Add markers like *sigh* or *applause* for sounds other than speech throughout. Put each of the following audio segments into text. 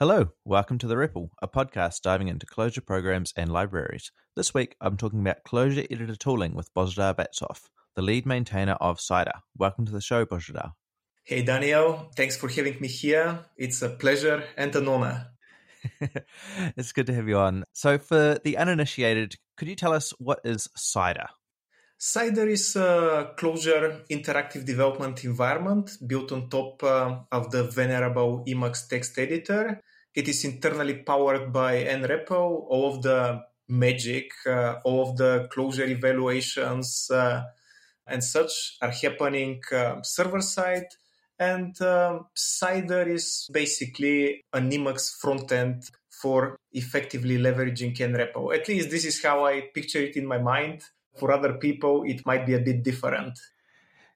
Hello, welcome to The REPL, a podcast diving into Clojure programs and libraries. This week, I'm talking about Clojure editor tooling with Bozhidar Batsov, the lead maintainer of Cider. Welcome to the show, Bozhidar. Hey, Daniel. Thanks for having me here. It's a pleasure and an honor. *laughs* it's good to have you on. So, for the uninitiated, could you tell us what is Cider? Cider is a Clojure interactive development environment built on top uh, of the venerable Emacs text editor it is internally powered by nREPL. All of the magic, uh, all of the Clojure evaluations uh, and such are happening uh, server side. And um, Cider is basically an Emacs frontend for effectively leveraging nREPL. At least this is how I picture it in my mind. For other people, it might be a bit different.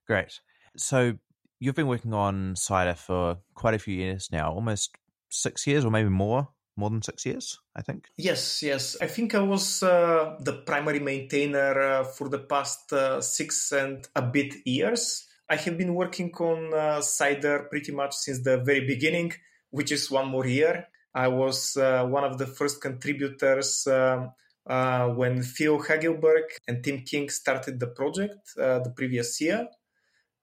Great. So you've been working on Cider for quite a few years now, almost six years or maybe more more than six years, I think. Yes, yes. I think I was uh, the primary maintainer uh, for the past uh, six and a bit years. I have been working on uh, Cider pretty much since the very beginning, which is one more year. I was uh, one of the first contributors um, uh, when Theo Hagelberg and Tim King started the project the previous year.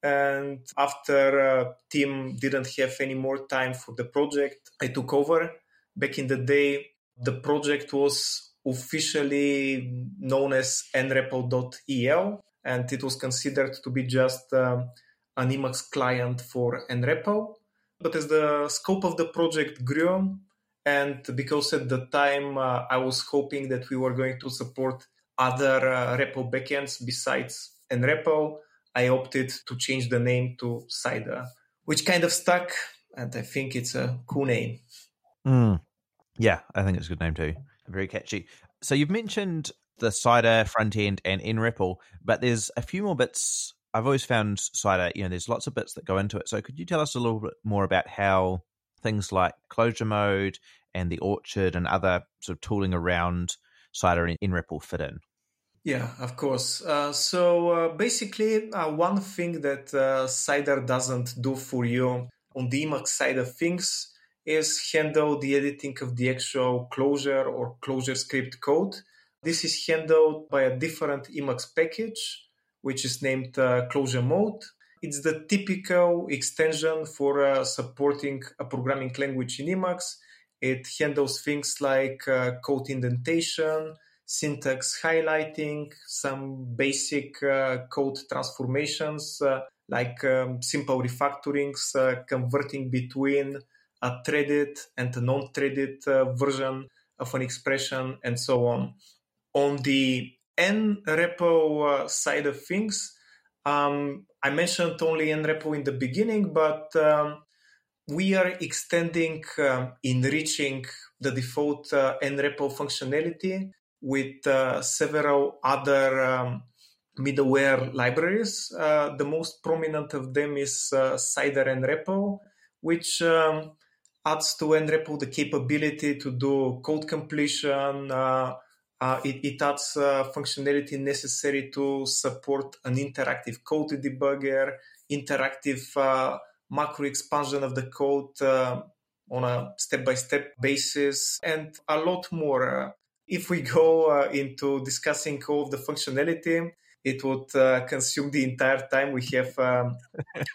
And after uh, Tim didn't have any more time for the project, I took over. Back in the day, the project was officially known as nrepl.el, and it was considered to be just um, an Emacs client for nREPL. But as the scope of the project grew, and because at the time uh, I was hoping that we were going to support other uh, REPL backends besides nREPL, I opted to change the name to Cider, which kind of stuck, and I think it's a cool name. Mm. Yeah, I think it's a good name too. Very catchy. So you've mentioned the Cider front end and nREPL, but there's a few more bits. I've always found Cider, you know, there's lots of bits that go into it. So could you tell us a little bit more about how things like Clojure mode and the orchard and other sort of tooling around Cider and nREPL fit in? Yeah, of course. Uh, so uh, basically, uh, one thing that uh, Cider doesn't do for you on the Emacs side of things is handle the editing of the actual Clojure or ClojureScript code. This is handled by a different Emacs package, which is named uh, Clojure Mode. It's the typical extension for uh, supporting a programming language in Emacs. It handles things like code indentation, syntax highlighting, some basic uh, code transformations uh, like um, simple refactorings, uh, converting between a threaded and a non-threaded uh, version of an expression, and so on. On the nREPL uh, side of things, um, I mentioned only nREPL in the beginning, but um, we are extending, um, enriching the default uh, nREPL functionality with uh, several other um, middleware libraries. Uh, the most prominent of them is uh, Cider nREPL, which um, adds to nREPL the capability to do code completion. Uh, uh, it, it, adds uh, functionality necessary to support an interactive code debugger, interactive macro expansion of the code on a step-by-step basis, and a lot more if we go uh, into discussing all of the functionality, it would uh, consume the entire time we have um,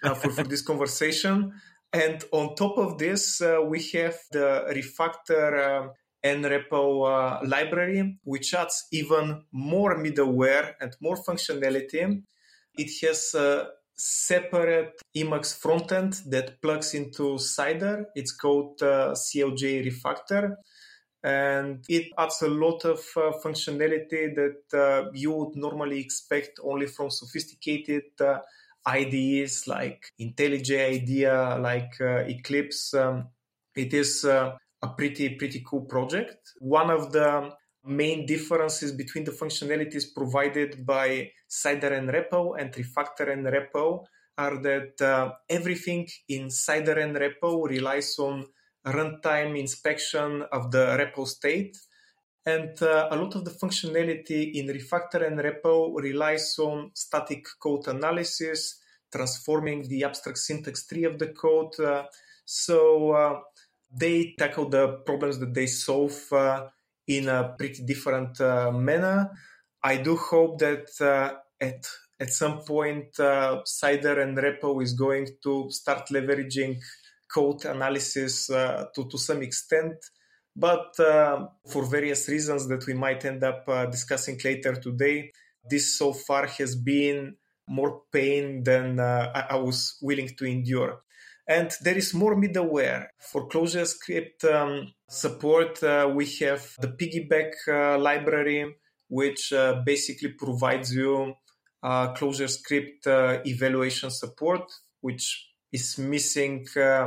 uh, for, for, this conversation. And on top of this, uh, we have the refactor um, nREPL uh, library, which adds even more middleware and more functionality. It has a separate Emacs frontend that plugs into Cider. It's called uh, CLJ Refactor and it adds a lot of uh, functionality that uh, you would normally expect only from sophisticated uh, IDEs like IntelliJ IDEA, like uh, Eclipse. Um, it is uh, a pretty pretty cool project. One of the main differences between the functionalities provided by Cider nREPL and Refactor nREPL are that uh, everything in Cider nREPL relies on runtime inspection of the REPL state. And uh, a lot of the functionality in Refactor nREPL relies on static code analysis, transforming the abstract syntax tree of the code. Uh, so uh, they tackle the problems that they solve uh, in a pretty different uh, manner. I do hope that uh, at at some point Cider nREPL is going to start leveraging code analysis uh, to to some extent, but uh, for various reasons that we might end up discussing later today, this so far has been more pain than I, I was willing to endure. And there is more middleware. For ClojureScript um, support, uh, we have the Piggieback uh, library, which uh, basically provides you uh, ClojureScript uh, evaluation support, which is missing uh,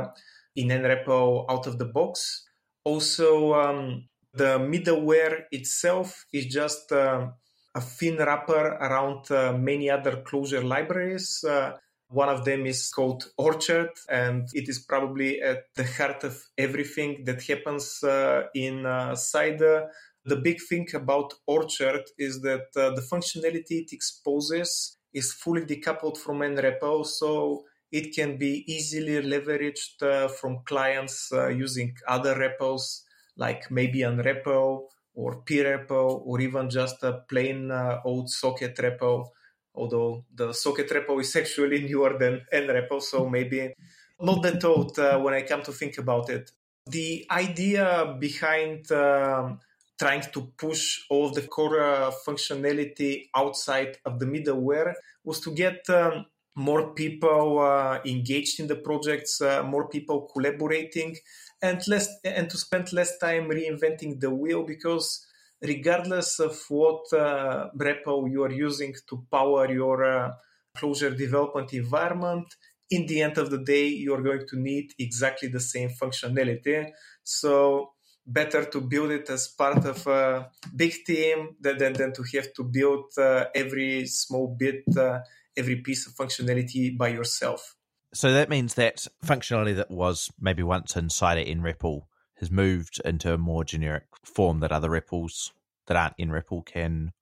in nREPL out of the box. Also, um, the middleware itself is just uh, a thin wrapper around uh, many other Clojure libraries. Uh, one of them is called Orchard, and it is probably at the heart of everything that happens uh, in uh, Cider. The big thing about Orchard is that the functionality it exposes is fully decoupled from nREPL, so it can be easily leveraged uh, from clients uh, using other REPLs like maybe unrepl or prepl or even just a plain uh, old socket REPL although the socket REPL is *laughs* actually newer than nREPL, so maybe not that old uh, when I come to think about it. The idea behind um, trying to push all of the core uh, functionality outside of the middleware was to get um, more people uh, engaged in the projects, uh, more people collaborating, and less and to spend less time reinventing the wheel because regardless of what uh, REPL you are using to power your uh, Clojure development environment, in the end of the day, you're going to need exactly the same functionality. So better to build it as part of a big team than, than, than to have to build uh, every small bit, uh, every piece of functionality by yourself. So that means that functionality that was maybe once inside it nREPL has moved into a more generic form that other REPLs that aren't nREPL can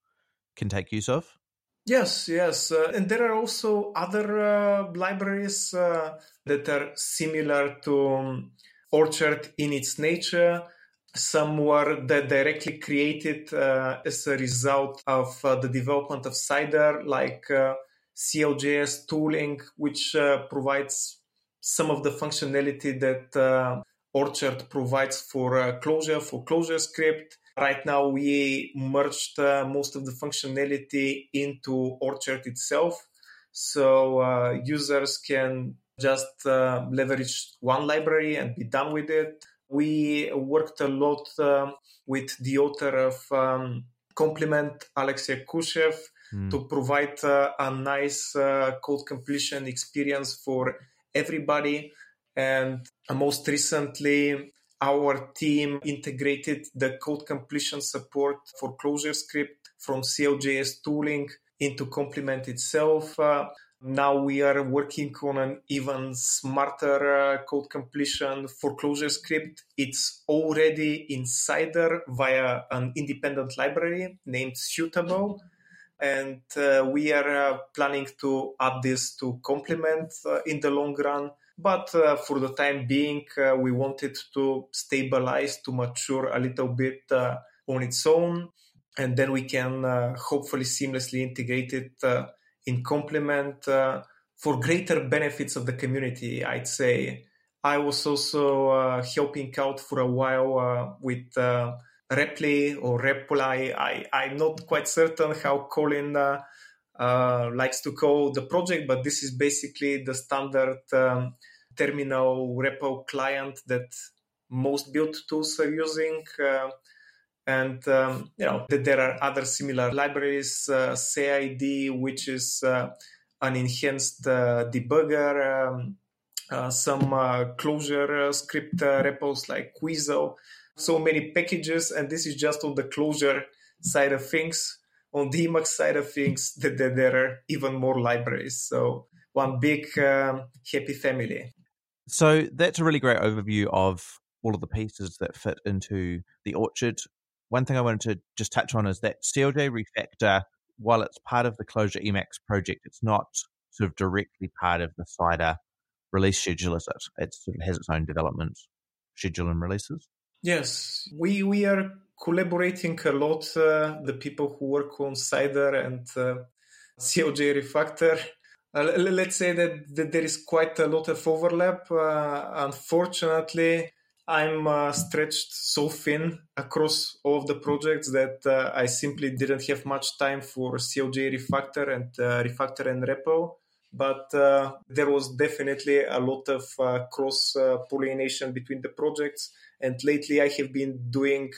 can take use of. Yes, yes, uh, and there are also other uh, libraries uh, that are similar to um, Orchard in its nature. Some were that directly created uh, as a result of uh, the development of Cider, like uh, CLJS tooling, which provides some of the functionality that Orchard provides for Clojure, for ClojureScript. Right now, we merged uh, most of the functionality into Orchard itself. So uh, users can just uh, leverage one library and be done with it. We worked a lot uh, with the author of um, Compliment, Alex Yakushev, mm. to provide uh, a nice uh, code completion experience for everybody. And most recently, our team integrated the code completion support for ClojureScript from CLJS tooling into Compliment itself. Uh, now we are working on an even smarter uh, code completion for ClojureScript It's already in Cider via an independent library named Suitable. And uh, we are uh, planning to add this to Compliment uh, in the long run. But uh, for the time being, uh, we wanted to stabilize, to mature a little bit uh, on its own. And then we can uh, hopefully seamlessly integrate it uh, in Compliment uh, for greater benefits of the community, I'd say. I was also helping out for a while with Reply or Reply. I, I'm not quite certain how Colin uh, likes to call the project, but this is basically the standard um, terminal REPL client that most build tools are using. Uh, and um, you know there are other similar libraries, uh, Sayid, which is uh, an enhanced uh, debugger. Um, uh, some uh, Clojure script REPLs like Quizo, so many packages, and this is just on the Clojure side of things on the Emacs side of things, that, there are even more libraries. So one big um, happy family. So that's a really great overview of all of the pieces that fit into the orchard. One thing I wanted to just touch on is that CLJ Refactor, while it's part of the Clojure Emacs project, it's not sort of directly part of the Cider release schedule, is it? It sort of has its own development schedule and releases? Yes, we we are collaborating a lot. Uh, the people who work on Cider and uh, CLJ Refactor. Uh, let's say that, that, there is quite a lot of overlap. Uh, unfortunately, I'm uh, stretched so thin across all of the projects that uh, I simply didn't have much time for CLJ Refactor and Refactor nREPL but uh, there was definitely a lot of uh, cross uh, pollination between the projects. And lately, I have been doing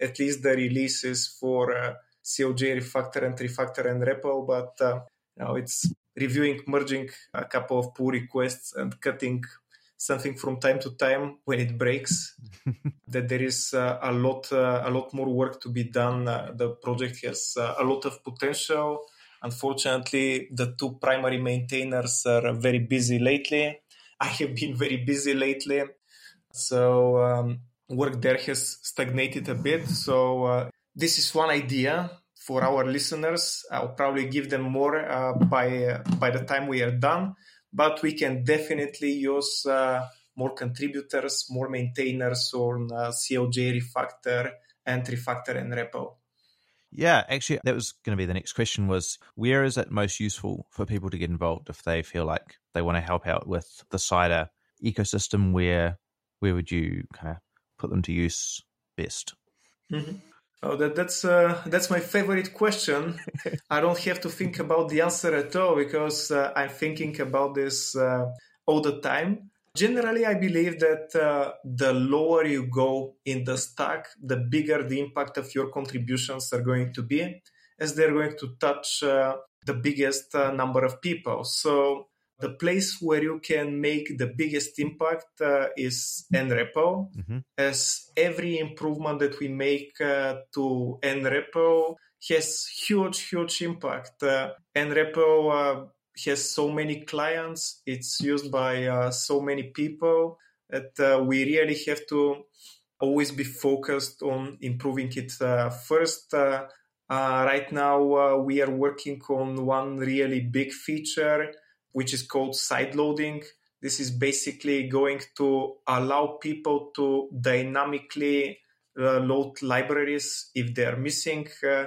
at least the releases for CLJ Refactor and Refactor nREPL, but you know, it's reviewing, merging a couple of pull requests and cutting something from time to time when it breaks. *laughs* that there is uh, a lot, uh, a lot more work to be done. Uh, the project has a lot of potential. Unfortunately, the two primary maintainers are very busy lately. I have been very busy lately, so um, work there has stagnated a bit. So this is one idea for our listeners. I'll probably give them more uh, by uh, by the time we are done, but we can definitely use uh, more contributors, more maintainers on uh, CLJ refactor and refactor nREPL. Yeah, actually, that was going to be the next question. Was where is it most useful for people to get involved if they feel like they want to help out with the cider ecosystem? Where where would you kind of put them to use best? Mm-hmm. Oh, that, that's uh, that's my favorite question. *laughs* I don't have to think about the answer at all because uh, I'm thinking about this uh, all the time. Generally, I believe that uh, the lower you go in the stack, the bigger the impact of your contributions are going to be, as they're going to touch uh, the biggest uh, number of people. So the place where you can make the biggest impact uh, is nREPL. Mm-hmm. as every improvement that we make uh, to nREPL has huge huge impact. Uh, nREPL uh, has so many clients. It's used by uh, so many people that uh, we really have to always be focused on improving it first. Right now we are working on one really big feature which is called side loading. This is basically going to allow people to dynamically uh, load libraries if they're missing. Uh,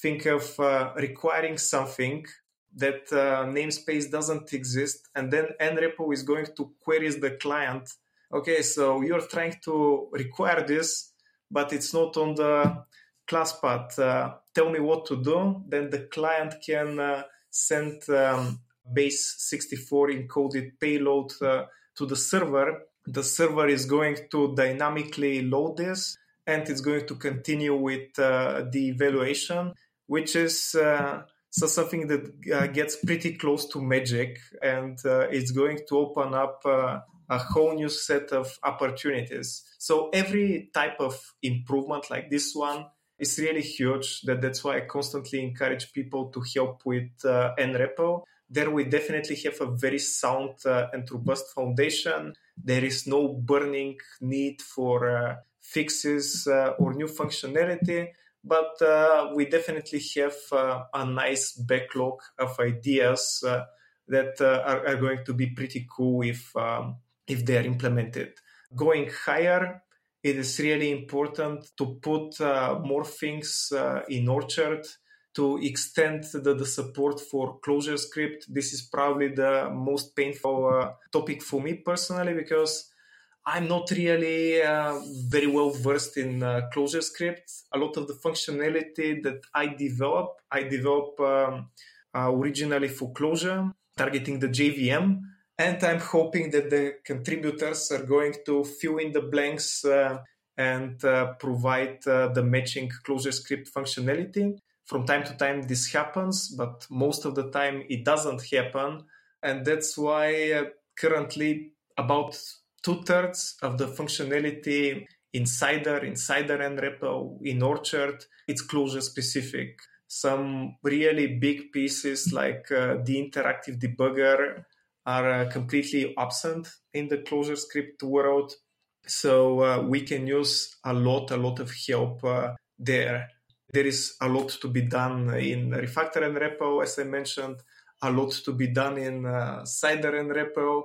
think of uh, requiring something that uh, namespace doesn't exist, and then nREPL is going to query the client. Okay, so you're trying to require this, but it's not on the class path. Uh, tell me what to do. Then the client can uh, send um, base 64 encoded payload uh, to the server, the server is going to dynamically load this and it's going to continue with uh, the evaluation, which is uh, so something that uh, gets pretty close to magic and uh, it's going to open up uh, a whole new set of opportunities. So every type of improvement like this one is really huge. That that's why I constantly encourage people to help with nREPL there we definitely have a very sound uh, and robust foundation. There is no burning need for uh, fixes uh, or new functionality, but uh, we definitely have uh, a nice backlog of ideas uh, that are, are, going to be pretty cool if um, if they are implemented. Going higher, it is really important to put more things in Orchard to extend the, the support for ClojureScript This is probably the most painful uh, topic for me personally because I'm not really uh, very well versed in uh, ClojureScript. A lot of the functionality that I develop, I develop um, uh, originally for Clojure targeting the JVM. And I'm hoping that the contributors are going to fill in the blanks uh, and uh, provide the matching ClojureScript functionality from time to time this happens, but most of the time it doesn't happen. And that's why uh, currently about two thirds of the functionality in Cider, in Cider nREPL, in Orchard, it's Clojure specific. Some really big pieces like uh, the interactive debugger are uh, completely absent in the ClojureScript world. So uh, we can use a lot, a lot of help uh, there. There is a lot to be done in Refactor nREPL, as I mentioned, a lot to be done in uh, Cider nREPL.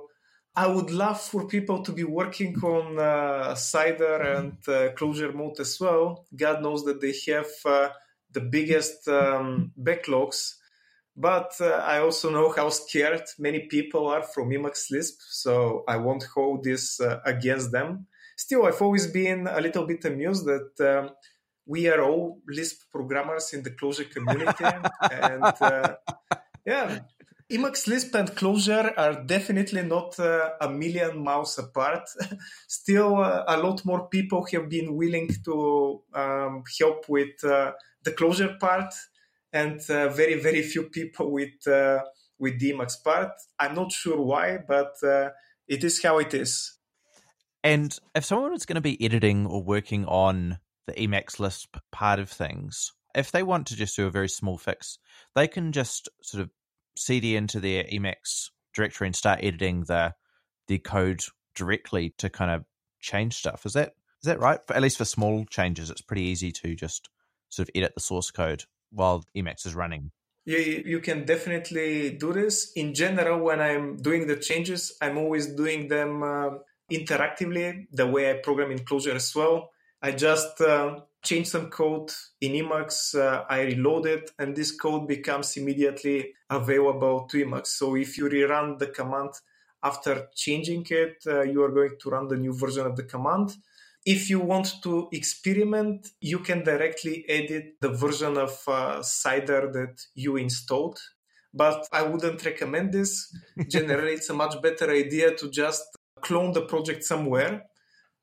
I would love for people to be working on uh, Cider and uh, Clojure mode as well. God knows that they have uh, the biggest um, backlogs. But uh, I also know how scared many people are from Emacs Lisp, so I won't hold this uh, against them. Still, I've always been a little bit amused that um, we are all Lisp programmers in the Clojure community. and uh, yeah, Emacs Lisp and Clojure are definitely not uh, a million miles apart. *laughs* Still, uh, a lot more people have been willing to um, help with uh, the Clojure part, and uh, very, very few people with uh, with the Emacs part. I'm not sure why, but it is how it is. And if someone is going to be editing or working on the Emacs Lisp part of things, if they want to just do a very small fix, they can just sort of cd into their Emacs directory and start editing the the code directly to kind of change stuff. Is that is that right? For, At least for small changes, it's pretty easy to just sort of edit the source code while Emacs is running. Yeah, you can definitely do this. In general, when I'm doing the changes, I'm always doing them uh, interactively, the way I program in Clojure as well. I just uh, change some code in Emacs, uh, I reload it, and this code becomes immediately available to Emacs. So if you rerun the command after changing it, uh, you are going to run the new version of the command. If you want to experiment, you can directly edit the version of uh, Cider that you installed. But I wouldn't recommend this. *laughs* Generally, it's a much better idea to just clone the project somewhere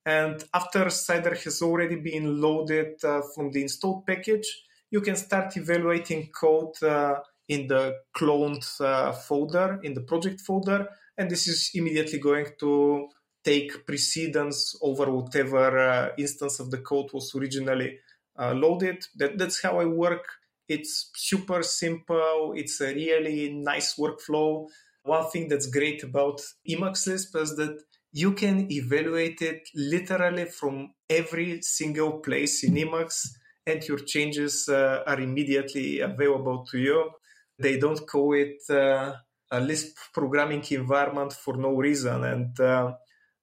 and after Cider has already been loaded uh, from the installed package, you can start evaluating code uh, in the cloned uh, folder, in the project folder, and this is immediately going to take precedence over whatever uh, instance of the code was originally uh, loaded. That, that's how I work. It's super simple. It's a really nice workflow. One thing that's great about Emacs Lisp is that you can evaluate it literally from every single place in Emacs, and your changes uh, are immediately available to you. They don't call it uh, a Lisp programming environment for no reason, and uh,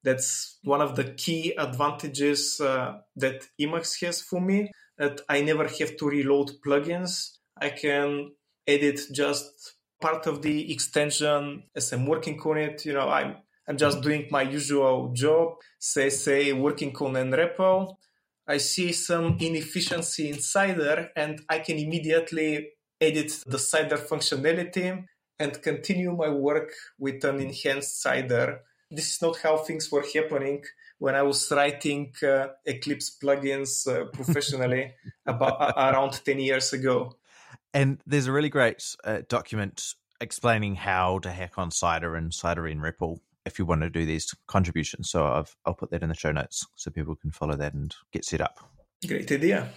that's one of the key advantages uh, that Emacs has for me. That I never have to reload plugins. I can edit just part of the extension as I'm working on it. You know, I'm I'm just doing my usual job, say, say, working on nREPL. I see some inefficiency in Cider and I can immediately edit the Cider functionality and continue my work with an enhanced Cider. This is not how things were happening when I was writing uh, Eclipse plugins uh, professionally *laughs* about uh, around 10 years ago. And there's a really great uh, document explaining how to hack on Cider and Cider nREPL if you want to do these contributions. So I've, I'll put that in the show notes so people can follow that and get set up. Great idea.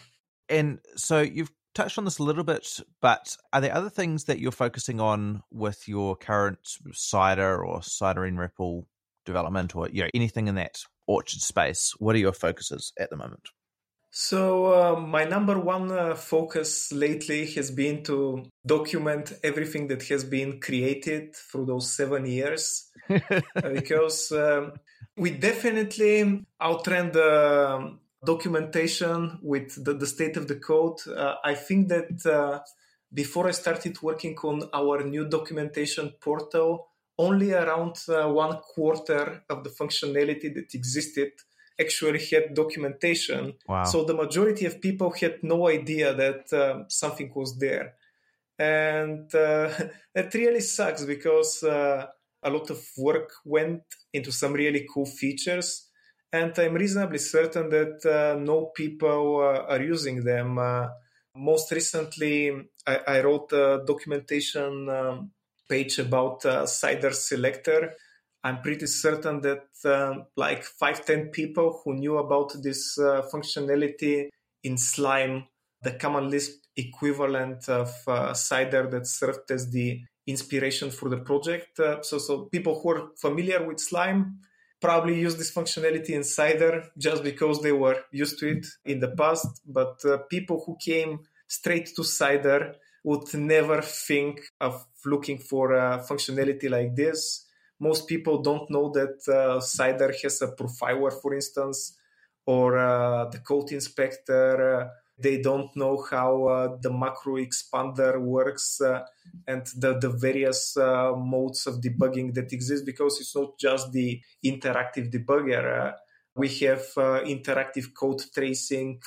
And so you've touched on this a little bit, but are there other things that you're focusing on with your current cider or cider nREPL development or you know anything in that orchard space? What are your focuses at the moment? So, uh, my number one uh, focus lately has been to document everything that has been created through those seven years. *laughs* because um, we definitely outran the documentation with the, the state of the code. Uh, I think that uh, before I started working on our new documentation portal, only around uh, one quarter of the functionality that existed actually had documentation. Wow. So the majority of people had no idea that um, something was there. And uh, *laughs* it really sucks because uh, a lot of work went into some really cool features. And I'm reasonably certain that uh, no people uh, are using them. Uh, most recently, I, I, wrote a documentation um, page about uh, Cider Selector, I'm pretty certain that um, like five, 10 people who knew about this uh, functionality in Slime, the common Lisp equivalent of uh, Cider that served as the inspiration for the project. Uh, so, so people who are familiar with Slime probably use this functionality in Cider just because they were used to it in the past. But uh, people who came straight to Cider would never think of looking for a functionality like this most people don't know that uh, Cider has a profiler, for instance, or uh, the code inspector. They don't know how uh, the macro expander works uh, and the, the various uh, modes of debugging that exist because it's not just the interactive debugger. we have interactive code tracing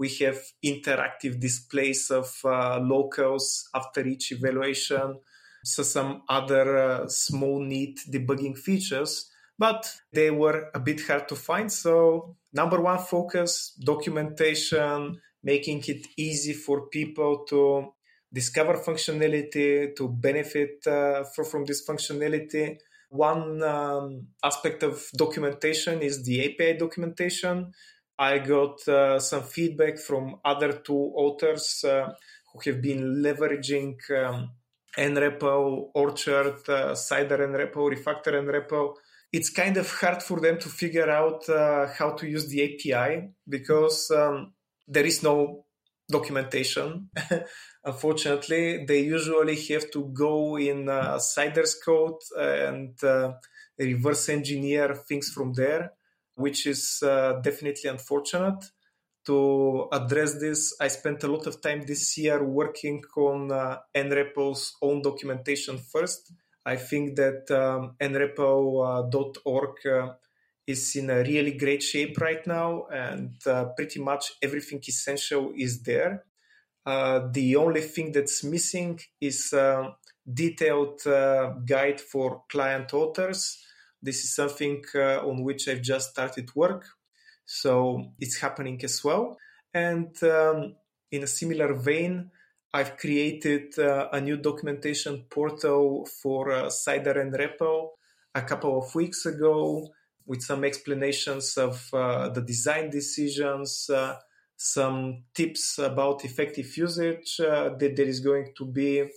we have interactive displays of uh, locals after each evaluation. So some other uh, small, neat debugging features, but they were a bit hard to find. So number one focus, documentation, making it easy for people to discover functionality, to benefit uh, for, from this functionality. One um, aspect of documentation is the API documentation. I got uh, some feedback from other two authors uh, who have been leveraging um, NREPL, Orchard, uh, Cider NREPL, Refactor NREPL. It's kind of hard for them to figure out uh, how to use the API because um, there is no documentation. *laughs* Unfortunately, they usually have to go in uh, Cider's code and uh, reverse engineer things from there which is uh, definitely unfortunate. To address this, I spent a lot of time this year working on uh, NREPL's own documentation first. I think that um, nrepl.org uh, is in a really great shape right now, and uh, pretty much everything essential is there. Uh, the only thing that's missing is a detailed uh, guide for client authors this is something uh, on which I've just started work. So it's happening as well. And um, in a similar vein, I've created uh, a new documentation portal for uh, Cider nREPL a couple of weeks ago with some explanations of uh, the design decisions, uh, some tips about effective usage. Uh, that there is going to be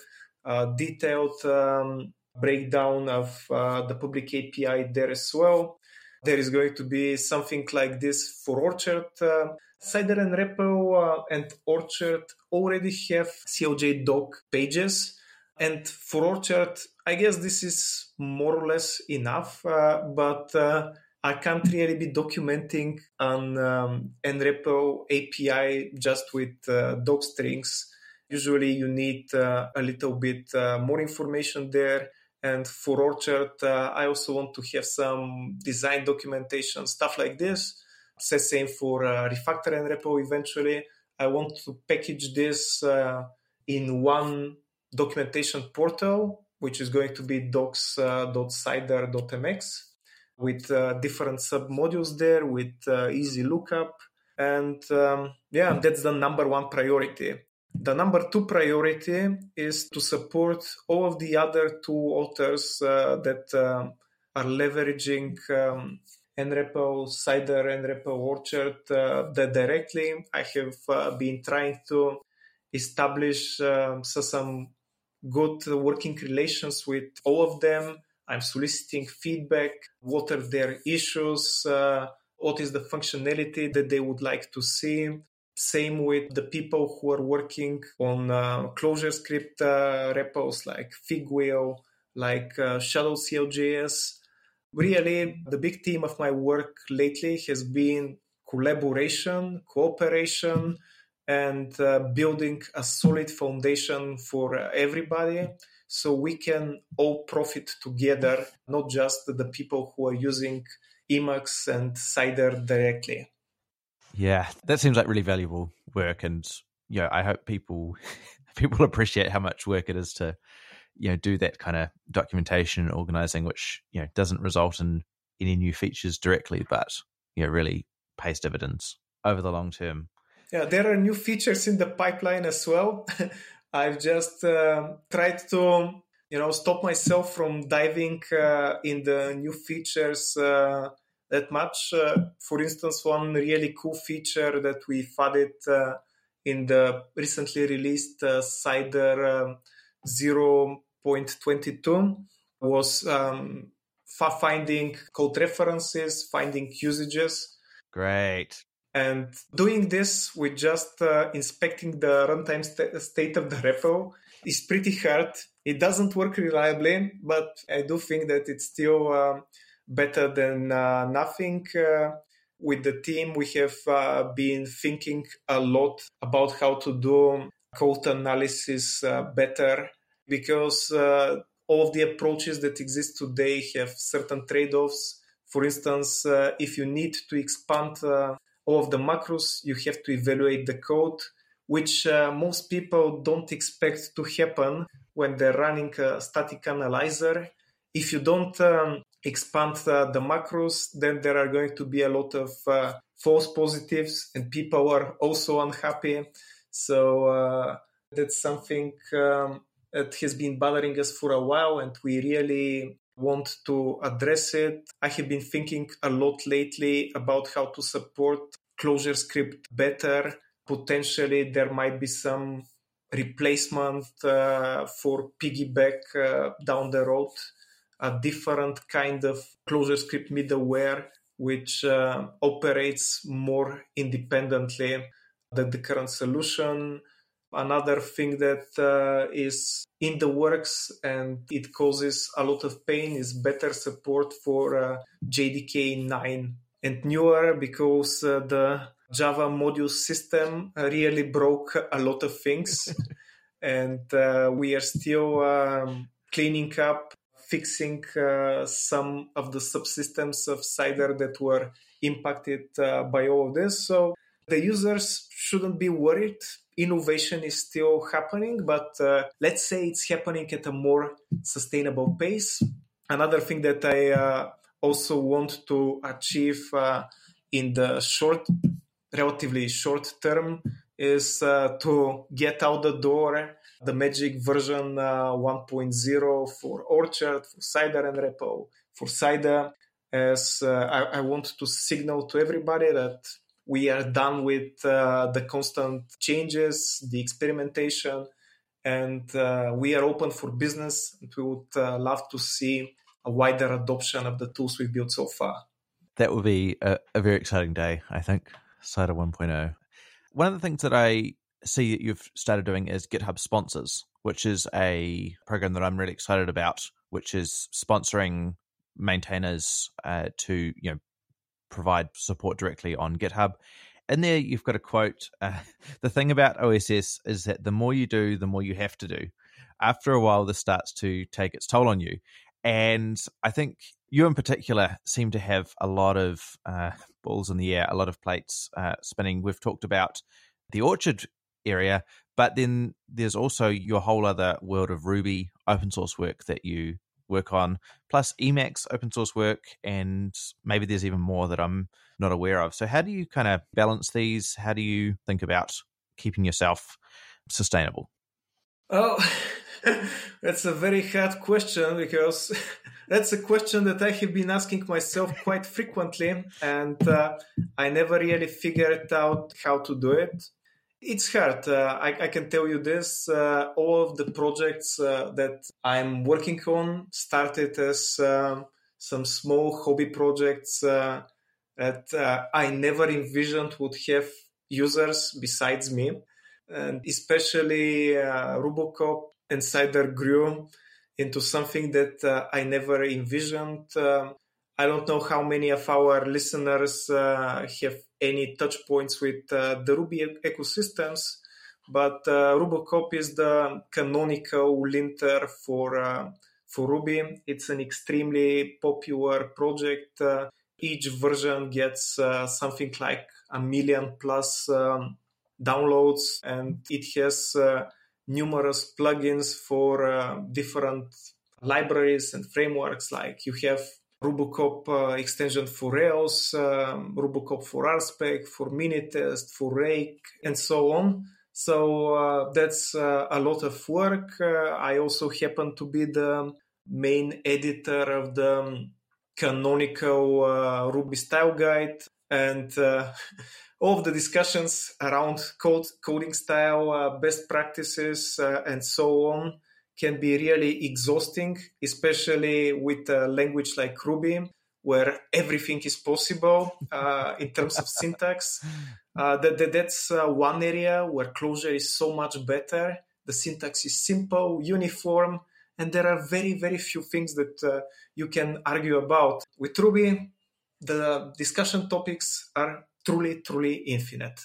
uh, detailed um, breakdown of the public API there as well. There is going to be something like this for Orchard. Uh, Cider NREPL uh, and Orchard already have CLJ doc pages. And for Orchard, I guess this is more or less enough, uh, but uh, I can't really be documenting an um, NREPL API just with uh, doc strings. Usually, you need uh, a little bit uh, more information there. And for Orchard, uh, I also want to have some design documentation, stuff like this. Same for uh, Refactor NREPL eventually. I want to package this uh, in one documentation portal, which is going to be docs.cider.mx uh, with uh, different submodules there with uh, easy lookup. And um, yeah, that's the number one priority. The number two priority is to support all of the other two authors uh, that uh, are leveraging um, NREPL, Cider, NREPL Orchard uh, directly. I have uh, been trying to establish um, so some good working relations with all of them. I'm soliciting feedback. What are their issues? Uh, what is the functionality that they would like to see? Same with the people who are working on uh, ClojureScript uh, REPLs like Figwheel, like uh, Shadow CLJS. Really, the big theme of my work lately has been collaboration, cooperation, and uh, building a solid foundation for everybody so we can all profit together, not just the people who are using Emacs and Cider directly. Yeah, that seems like really valuable work, and you know, I hope people *laughs* people appreciate how much work it is to you know do that kind of documentation and organizing, which you know doesn't result in any new features directly, but you know really pays dividends over the long term. Yeah, there are new features in the pipeline as well. *laughs* I've just uh, tried to you know stop myself from diving uh, in the new features. Uh, that much. Uh, for instance, one really cool feature that we've added uh, in the recently released uh, Cider um, 0.22 was um, finding code references, finding usages. Great. And doing this with just uh, inspecting the runtime st- state of the REPL is pretty hard It doesn't work reliably, but I do think that it's still uh, better than uh, nothing. Uh, with the team, we have uh, been thinking a lot about how to do code analysis uh, better because uh, all of the approaches that exist today have certain trade offs. For instance, if you need to expand all of the macros, you have to evaluate the code, which most people don't expect to happen when they're running a static analyzer. If you don't um, expand uh, the macros, then there are going to be a lot of uh, false positives and people are also unhappy. So uh, that's something um, that has been bothering us for a while and we really want to address it. I have been thinking a lot lately about how to support ClojureScript better. Potentially, there might be some replacement uh, for Piggieback uh, down the road a different kind of ClojureScript middleware which uh, operates more independently than the current solution. Another thing that uh, is in the works and it causes a lot of pain is better support for uh, JDK 9 and newer because uh, the Java module system really broke a lot of things. *laughs* and uh, we are still um, cleaning up, fixing uh, some of the subsystems of Cider that were impacted uh, by all of this. So the users shouldn't be worried. Innovation is still happening, but uh, let's say it's happening at a more sustainable pace. Another thing that I uh, also want to achieve uh, in the short relatively short term is uh, to get out the door the magic version uh, 1.0 for Orchard, for Cider nREPL, for Cider, as uh, I, I, want to signal to everybody that we are done with uh, the constant changes, the experimentation, and uh, we are open for business. And we would uh, love to see a wider adoption of the tools we've built so far. That would be a, a very exciting day, I think. Cider 1.0. One of the things that I see that you've started doing is GitHub Sponsors, which is a program that I'm really excited about, which is sponsoring maintainers uh, to you know provide support directly on GitHub. In there, you've got a quote. Uh, *laughs* the thing about OSS is that the more you do, the more you have to do. After a while, this starts to take its toll on you. And I think you in particular seem to have a lot of uh, *laughs* balls in the air, a lot of plates uh, spinning. We've talked about the orchard area, but then there's also your whole other world of Ruby open source work that you work on, plus Emacs open source work, and maybe there's even more that I'm not aware of. So, how do you kind of balance these? How do you think about keeping yourself sustainable? Oh, *laughs* that's a very hard question because *laughs* that's a question that I have been asking myself quite frequently, and uh, I never really figured out how to do it. It's hard. Uh, I, I, can tell you this. Uh, all of the projects uh, that I'm working on started as um, some small hobby projects uh, that uh, I never envisioned would have users besides me. And especially uh, Rubocop and Cider grew into something that uh, I never envisioned. Uh, I don't know how many of our listeners uh, have any touch points with uh, the Ruby ecosystems, but uh, Rubocop is the canonical linter for uh, for Ruby. It's an extremely popular project. each version gets something like a million plus um, downloads, and it has numerous plugins for uh, different libraries and frameworks. Like you have Rubocop uh, extension for Rails, um, Rubocop for RSpec, for Minitest, for Rake, and so on. So uh, that's uh, a lot of work. Uh, I also happen to be the main editor of the um, canonical uh, Ruby style guide, and *laughs* all of the discussions around code, coding style, uh, best practices, uh, and so on can be really exhausting, especially with a language like Ruby, where everything is possible uh, in terms of syntax. *laughs* Uh, that, that, that's uh, one area where Clojure is so much better. The syntax is simple, uniform, and there are very, very few things that uh, you can argue about. With Ruby, the discussion topics are truly, truly infinite.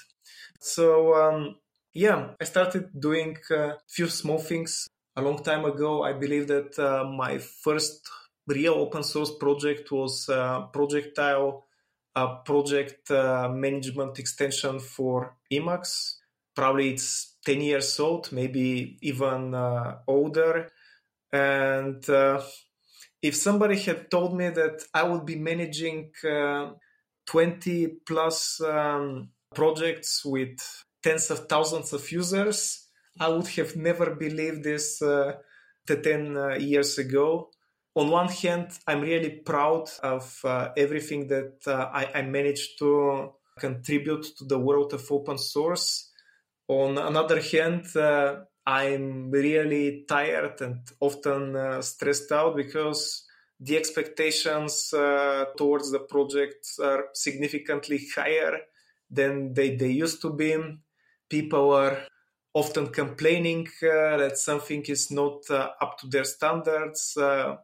So, um, yeah, I started doing a few small things a long time ago. I believe that uh, my first real open source project was uh, Projectile, a project uh, management extension for Emacs. Probably it's 10 years old, maybe even uh, older. And uh, if somebody had told me that I would be managing uh, 20 plus um, projects with tens of thousands of users, I would have never believed this uh, 10 uh, years ago. On one hand, I'm really proud of uh, everything that uh, I, I managed to contribute to the world of open source. On another hand, uh, I'm really tired and often uh, stressed out because the expectations towards the project are significantly higher than they, they used to be. People are often complaining uh, that something is not uh, up to their standards, uh,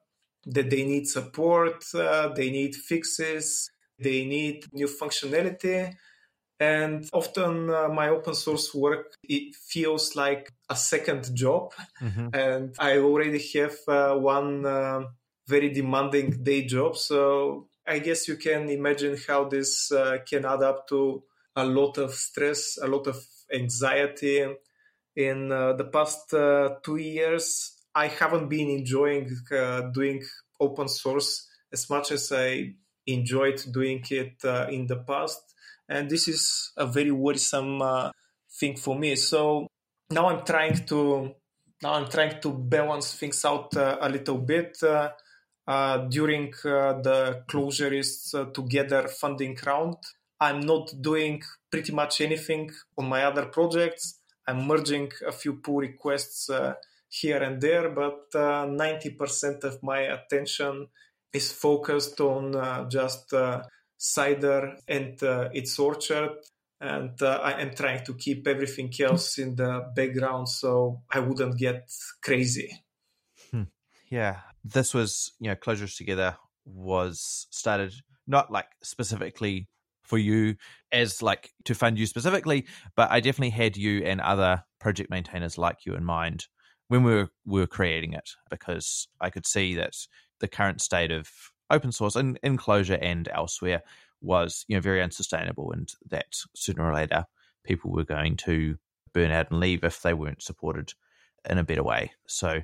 that they need support, they need fixes, they need new functionality. And often uh, my open source work it feels like a second job. Mm-hmm. *laughs* and i already have uh, one uh, very demanding day job. So i guess you can imagine how this uh, can add up to a lot of stress a lot of anxiety in uh, the past uh, two years i haven't been enjoying doing open source as much as i enjoyed doing it in the past and this is a very worrisome uh, thing for me. So now I'm trying to now I'm trying to balance things out uh, a little bit. Uh, uh during uh, the Clojurists uh, together funding round, I'm not doing pretty much anything on my other projects. I'm merging a few pull requests here and there, but 90% of my attention is focused on just cider and uh, its orchard and uh, I am trying to keep everything else in the background so I wouldn't get crazy. Hmm. Yeah, this was you know Clojurists Together was started not like specifically for you as like to fund you specifically, but I definitely had you and other project maintainers like you in mind when we were, we were creating it because I could see that the current state of open source and in Clojure and elsewhere was you know very unsustainable and that sooner or later people were going to burn out and leave if they weren't supported in a better way. So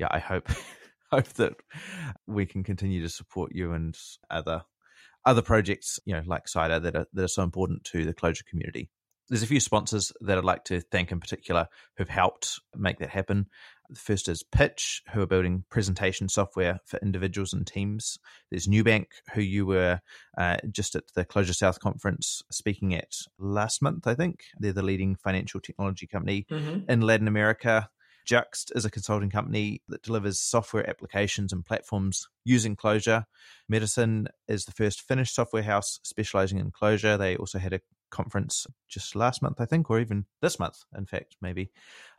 yeah i hope *laughs* hope that we can continue to support you and other other projects you know like cider that are that are so important to the Clojure community there's a few sponsors that I'd like to thank in particular who've helped make that happen. The first is Pitch, who are building presentation software for individuals and teams. There's Nubank, who you were uh, just at the Clojure South conference speaking at last month, I think. They're the leading financial technology company mm-hmm. in Latin America. Juxt is a consulting company that delivers software applications and platforms using Clojure. Metosin is the first Finnish software house specializing in Clojure. They also had a conference just last month, I think, or even this month, in fact, maybe.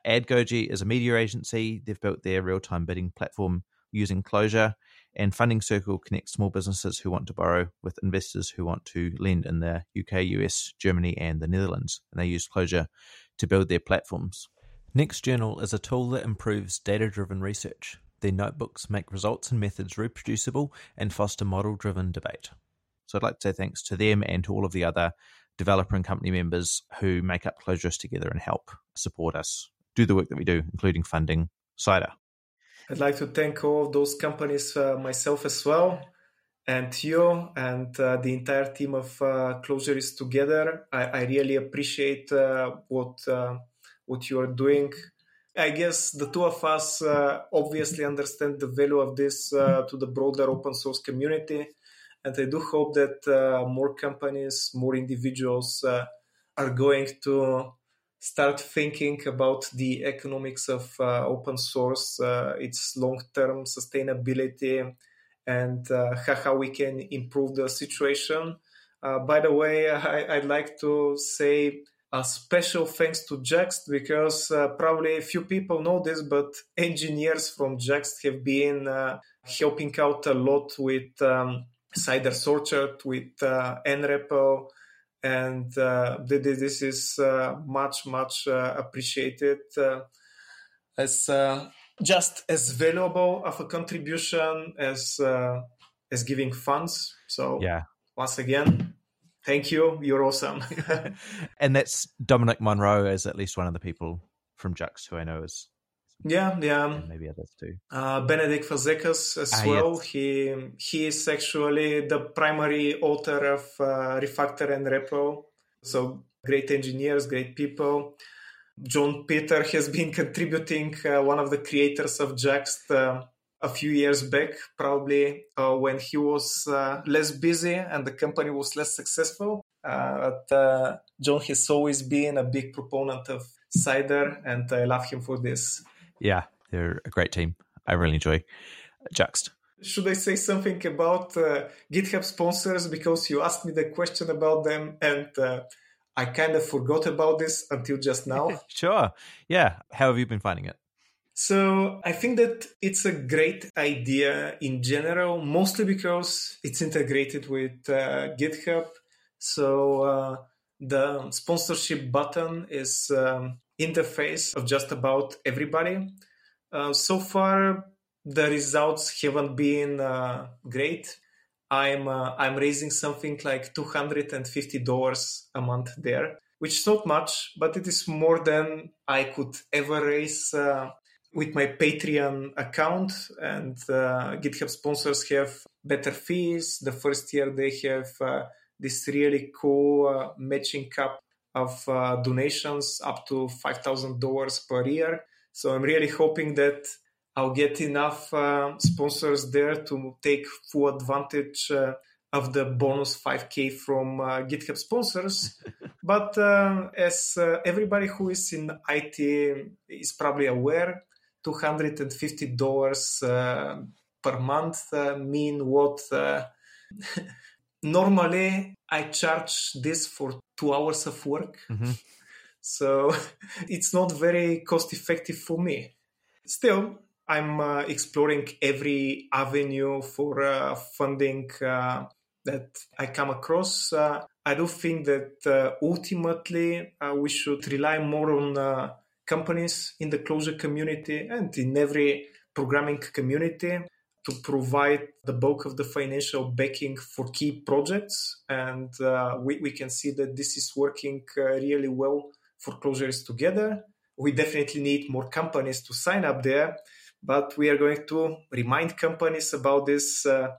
AdGoji is a media agency. They've built their real time bidding platform using Clojure. And Funding Circle connects small businesses who want to borrow with investors who want to lend in the UK, US, Germany, and the Netherlands. And they use Clojure to build their platforms. NextJournal is a tool that improves data driven research. Their notebooks make results and methods reproducible and foster model driven debate. So I'd like to say thanks to them and to all of the other developer and company members who make up Clojurists together and help support us do the work that we do, including funding Cider. I'd like to thank all those companies uh, myself as well, and you and uh, the entire team of uh, Clojurists together. I, I, really appreciate uh, what uh, what you are doing. I guess the two of us uh, obviously understand the value of this uh, to the broader open source community and I do hope that uh, more companies, more individuals uh, are going to start thinking about the economics of uh, open source, uh, its long-term sustainability, and how we can improve the situation. By the way, *laughs* I, would like to say a special thanks to Juxt because uh, probably a few people know this, but engineers from Juxt have been uh, helping out a lot with um, Cider Orchard, with uh, NREPL, and uh, this is uh, much, much uh, appreciated as just as valuable of a contribution as as giving funds. So yeah, once again, Thank you. You're awesome. *laughs* and that's Dominic Monroe as at least one of the people from Juxt who I know is. Yeah, yeah. And maybe others too. Uh, Benedek Fazekas as ah, well. Yes. He he is actually the primary author of uh, Refactor nREPL. So great engineers, great people. Jon Pither has been *laughs* contributing, uh, one of the creators of. Uh, a few years back, probably uh, when he was uh, less busy and the company was less successful. Uh, but uh, Jon has always been a big proponent of cider, and I love him for this. Yeah, they're a great team. I really enjoy Juxt. Should I say something about uh, GitHub sponsors because you asked me the question about them and uh, I kind of forgot about this until just now. *laughs* sure. Yeah. How have you been finding it? So I think that it's a great idea in general, mostly because it's integrated with uh, GitHub. So uh, the sponsorship button is um, interface of just about everybody. Uh, so far, the results haven't been uh, great. I'm uh, I'm raising something like two hundred and fifty dollars a month there, which is not much, but it is more than I could ever raise uh, with my Patreon account, and uh, GitHub sponsors have better fees. The first year they have uh, this really cool uh, matching cap of uh, donations up to $5,000 per year. So I'm really hoping that I'll get enough uh, sponsors there to take full advantage uh, of the bonus 5k from GitHub sponsors. *laughs* but as everybody who is in IT is probably aware, $250 uh, per month uh, mean what uh, *laughs* normally I charge this for two hours of work. Mm-hmm. *laughs* So *laughs* it's not very cost effective for me. Still, I'm uh, exploring every avenue for uh, funding uh, that I come across. I do think that ultimately we should rely more on companies in the Clojure community and in every programming community to provide the bulk of the financial backing for key projects. And uh, we, we can see that this is working uh, really well for Clojurists together. We definitely need more companies to sign up there, but we are going to remind companies about this uh,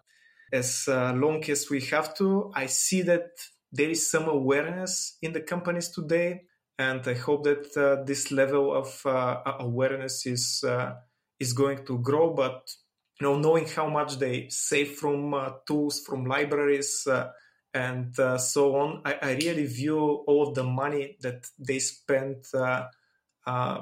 as uh, long as we have to. I see that there is some awareness in the companies today and I hope that uh, this level of uh, awareness is uh, is going to grow. But you know, knowing how much they save from uh, tools, from libraries, uh, and uh, so on, I, I, really view all of the money that they spend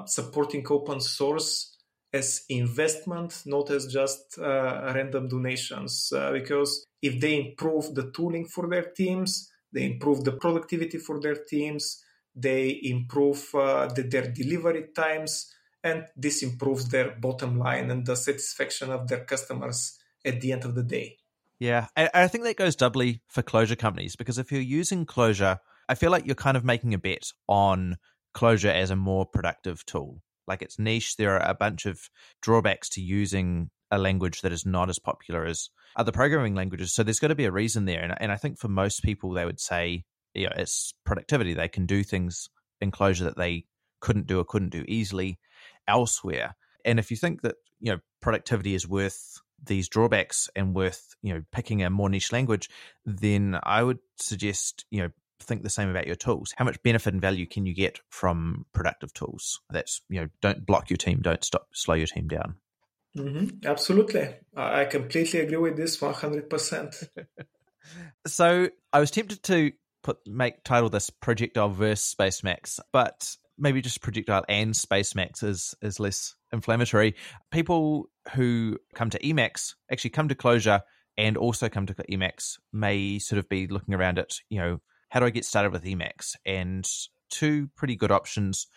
supporting open source as investment, not as just random donations. because if they improve the tooling for their teams, they improve the productivity for their teams they improve uh, the, their delivery times, and this improves their bottom line and the satisfaction of their customers at the end of the day. Yeah, I think that goes doubly for Clojure companies because if you're using Clojure, I feel like you're kind of making a bet on Clojure as a more productive tool. Like it's niche. There are a bunch of drawbacks to using a language that is not as popular as other programming languages. So there's got to be a reason there. And, and I think for most people, they would say you know, it's productivity. They can do things in Clojure that they couldn't do or couldn't do easily elsewhere. And if you think that you know productivity is worth these drawbacks and worth you know picking a more niche language, then I would suggest you know think the same about your tools. How much benefit and value can you get from productive tools? That's you know don't block your team, don't stop slow your team down. Mm-hmm. Absolutely, I completely agree with this one hundred percent. *laughs* So I was tempted to put make title this projectile versus Spacemacs, but maybe just projectile and Spacemacs is is less inflammatory. People who come to Emacs actually come to Clojure and also come to Emacs may sort of be looking around at, you know, how do I get started with Emacs? And two pretty good options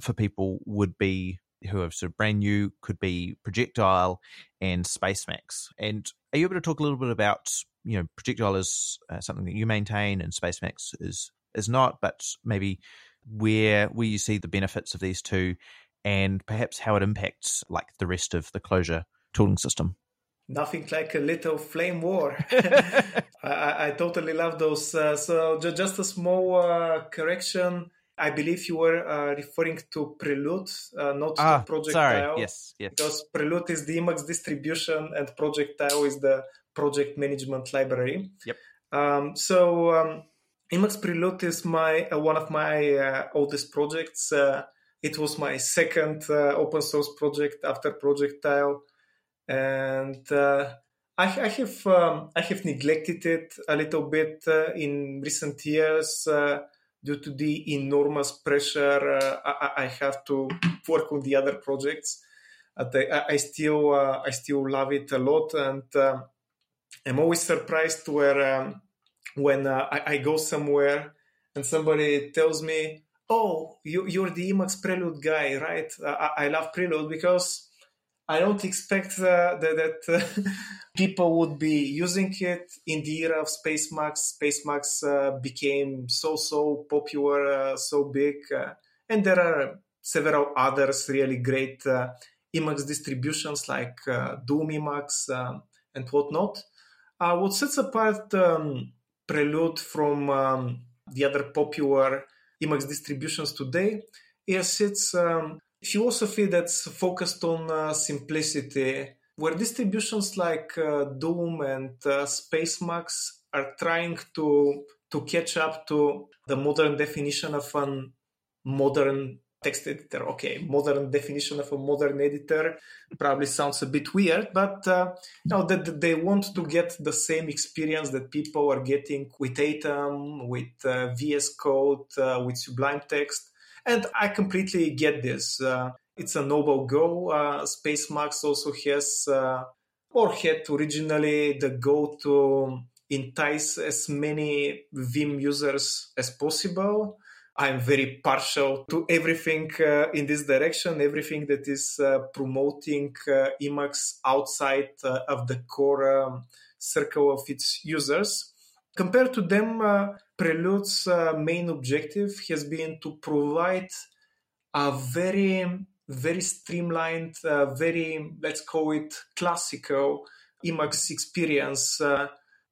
for people would be who are sort of brand new could be projectile and Spacemacs and are you able to talk a little bit about you know projectile is uh, something that you maintain and Spacemacs is is not but maybe where where you see the benefits of these two and perhaps how it impacts like the rest of the Clojure tooling system nothing like a little flame war *laughs* *laughs* I, I, totally love those uh, so just a small uh, correction I believe you were uh, referring to Prelude, uh, not ah, to Projectile. Sorry. Yes, yes. Because Prelude is the Emacs distribution and Projectile is the project management library. Yep. Um, so um, Emacs Prelude is my uh, one of my uh, oldest projects. Uh, it was my second uh, open source project after Projectile, and I, I, have um, I have neglected it a little bit in recent years due to the enormous pressure uh, I, I, have to work on the other projects. I, I, still uh, I still love it a lot, and um, I'm always surprised where um, when uh, I, go somewhere and somebody tells me, "Oh, you, you're the Emacs Prelude guy, right? I, love Prelude because." I don't expect uh, that, that *laughs* people would be using it in the era of Spacemacs. Spacemacs uh, became so so popular, uh, so big, uh, and there are several others really great Emacs distributions like Doom Emacs and whatnot. What sets apart um, Prelude from um, the other popular Emacs distributions today is its um, philosophy that's focused on uh, simplicity, where distributions like uh, Doom and uh, Spacemacs are trying to to catch up to the modern definition of a modern text editor. Okay, modern definition of a modern editor probably sounds a bit weird, but uh, you know that they want to get the same experience that people are getting with Atom, with uh, VS Code, uh, with Sublime Text and I completely get this. Uh, it's a noble goal. Uh, Spacemacs also has, uh, or had originally, the goal to entice as many Vim users as possible. I'm very partial to everything uh, in this direction, everything that is uh, promoting uh, Emacs outside uh, of the core um, circle of its users. Compared to them, Prelude's uh, main objective has been to provide a very, very streamlined, uh, very, let's call it classical Emacs experience.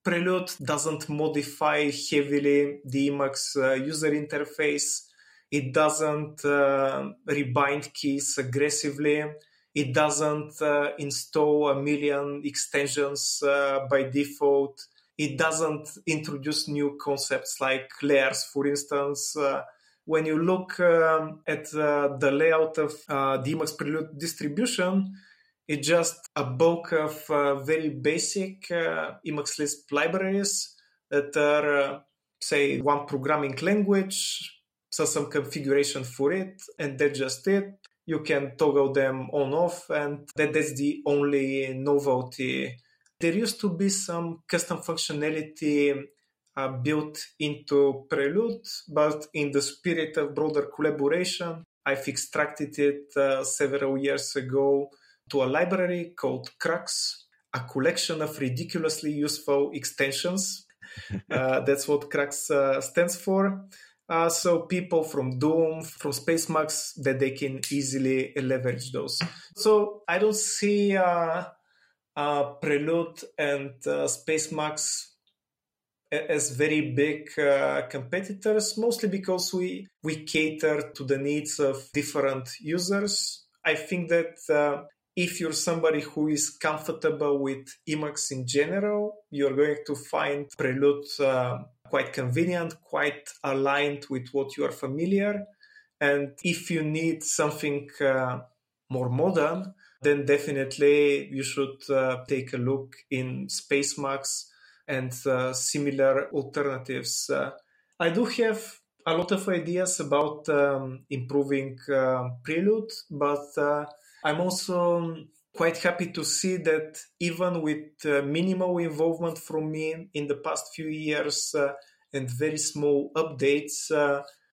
Uh, Prelude doesn't modify heavily the Emacs uh, user interface. It doesn't uh, rebind keys aggressively. It doesn't uh, install a million extensions by default it doesn't introduce new concepts like layers, for instance. Uh, when you look um, at uh, the layout of uh, the Emacs Prelude distribution, it's just a book of uh, very basic uh, Emacs Lisp libraries that are, uh, say, one programming language, so some configuration for it, and that's just it. You can toggle them on off, and that, that's the only novelty there used to be some custom functionality uh, built into Prelude, but in the spirit of broader collaboration, I've extracted it uh, several years ago to a library called Crux, a collection of ridiculously useful extensions. *laughs* uh, that's what Crux uh, stands for. Uh, so people from Doom, from Spacemacs, that they can easily leverage those. So I don't see uh, uh, Prelude and uh, Spacemacs as very big uh, competitors, mostly because we we cater to the needs of different users. I think that uh, if you're somebody who is comfortable with Emacs in general, you're going to find Prelude uh, quite convenient, quite aligned with what you are familiar. And if you need something uh, more modern, then definitely you should uh, take a look in Spacemacs and uh, similar alternatives. Uh, I do have a lot of ideas about um, improving uh, Prelude, but uh, I'm also quite happy to see that even with uh, minimal involvement from me in the past few years and very small updates,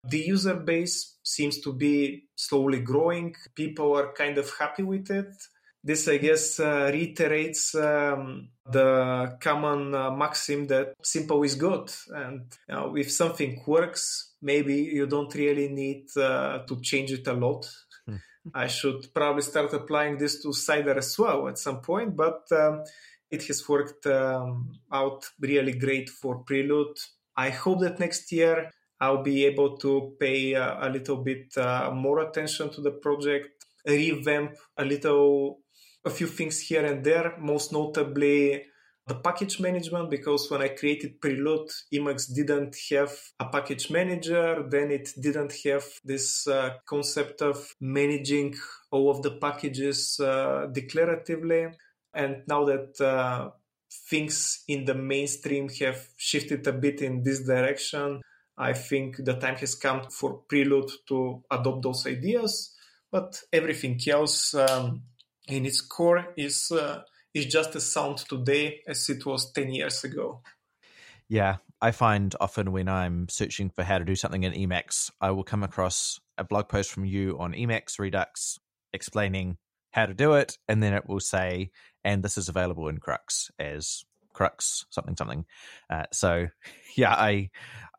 The user base seems to be slowly growing. People are kind of happy with it. This, I guess, uh, reiterates um, the common uh, maxim that simple is good. And you know, if something works, maybe you don't really need uh, to change it a lot. I should probably start applying this to Cider as well at some point, but um, it has worked um, out really great for Prelude. I hope that next year I'll be able to pay uh, a little bit uh, more attention to the project, revamp a little, a few things here and there, most notably the package management because when I created Prelude, Emacs didn't have a package manager. Then it didn't have this uh, concept of managing all of the packages uh, declaratively. And now that uh, things in the mainstream have shifted a bit in this direction, I think the time has come for Prelude to adopt those ideas. But everything else um, in its core is uh, is just as sound today as it was 10 years ago. Yeah, I find often when I'm searching for how to do something in Emacs, I will come across a blog post from you on Emacs Redux explaining how to do it, and then it will say, and this is available in Crux as Crux something something. Uh, so, *laughs* yeah, I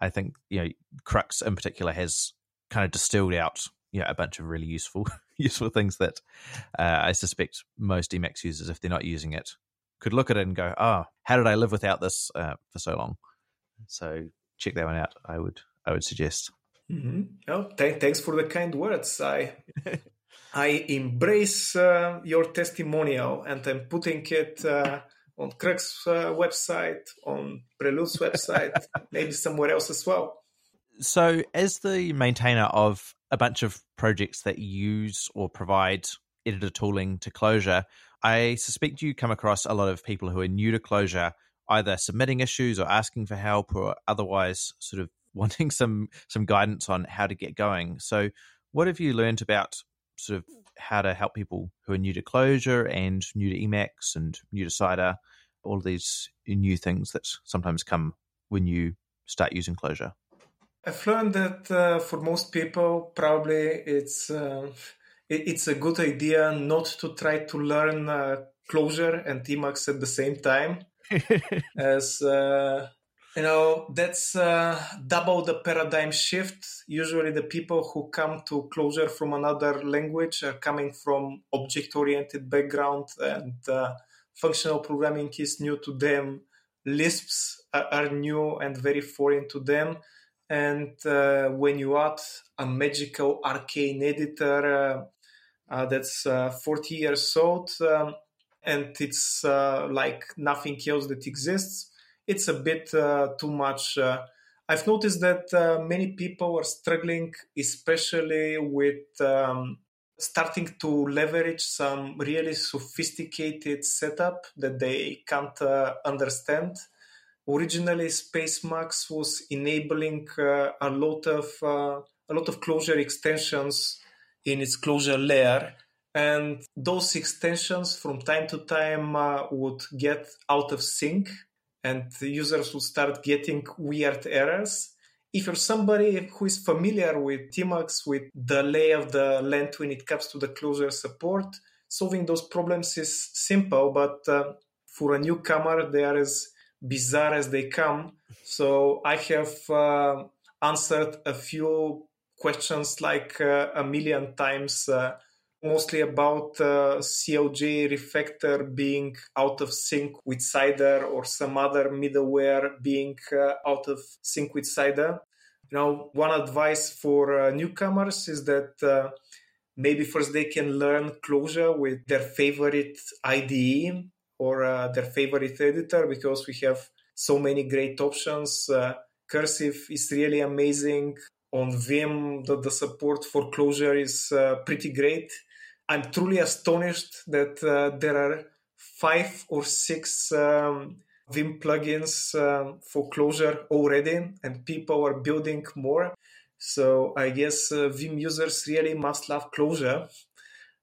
I think you know Crux in particular has kind of distilled out you know, a bunch of really useful *laughs* *laughs* useful things that uh, I suspect most Emacs users, if they're not using it, could look at it and go, "Oh, how did I live without this uh, for so long?" So check that one out. I would I would suggest. Mm-hmm. Oh, th- thanks for the kind words. I *laughs* I embrace uh, your testimonial, and I'm putting it uh, on Crux uh, website, on Prelude's website, *laughs* maybe somewhere else as well. So, as the maintainer of a bunch of projects that use or provide editor tooling to Clojure, I suspect you come across a lot of people who are new to Clojure, either submitting issues or asking for help, or otherwise sort of *laughs* wanting some some guidance on how to get going. So, what have you learned about sort of how to help people who are new to Clojure and new to Emacs and new to Cider? All these new things that sometimes come when you start using Clojure. I've learned that uh, for most people, probably it's uh, it, it's a good idea not to try to learn uh, Clojure and Emacs at the same time, *laughs* as uh, you know that's uh, double the paradigm shift. Usually, the people who come to Clojure from another language are coming from object-oriented background, and uh, functional programming is new to them. Lisps are, are new and very foreign to them and uh, when you add a magical arcane editor uh, uh, that's 40 years old um, and it's like nothing else that exists, it's a bit too much. I've noticed that uh, many people are struggling, especially with um, starting to leverage some really sophisticated setup that they can't uh, understand originally Spacemacs was enabling uh, a lot of uh, a lot of Clojure extensions in its Clojure layer. And those extensions from time to time uh, would get out of sync and users would start getting weird errors. If you're somebody who is familiar with Emacs, with the lay of the land when it comes to the Clojure support, solving those problems is simple, but uh, for a newcomer, there is bizarre as they come. So I have uh, answered a few questions like uh, a million times, uh, mostly about uh, CLJ refactor being out of sync with Cider or some other middleware being uh, out of sync with Cider. You know, one advice for uh, newcomers is that maybe first they can learn Clojure with their favorite IDE or uh, their favorite editor because we have so many great options. Uh, Cursive is really amazing. On Vim, the, the support for Clojure is uh, pretty great. I'm truly astonished that uh, there are five or six um, Vim plugins um, for Clojure already, and people are building more. So I guess uh, Vim users really must love Clojure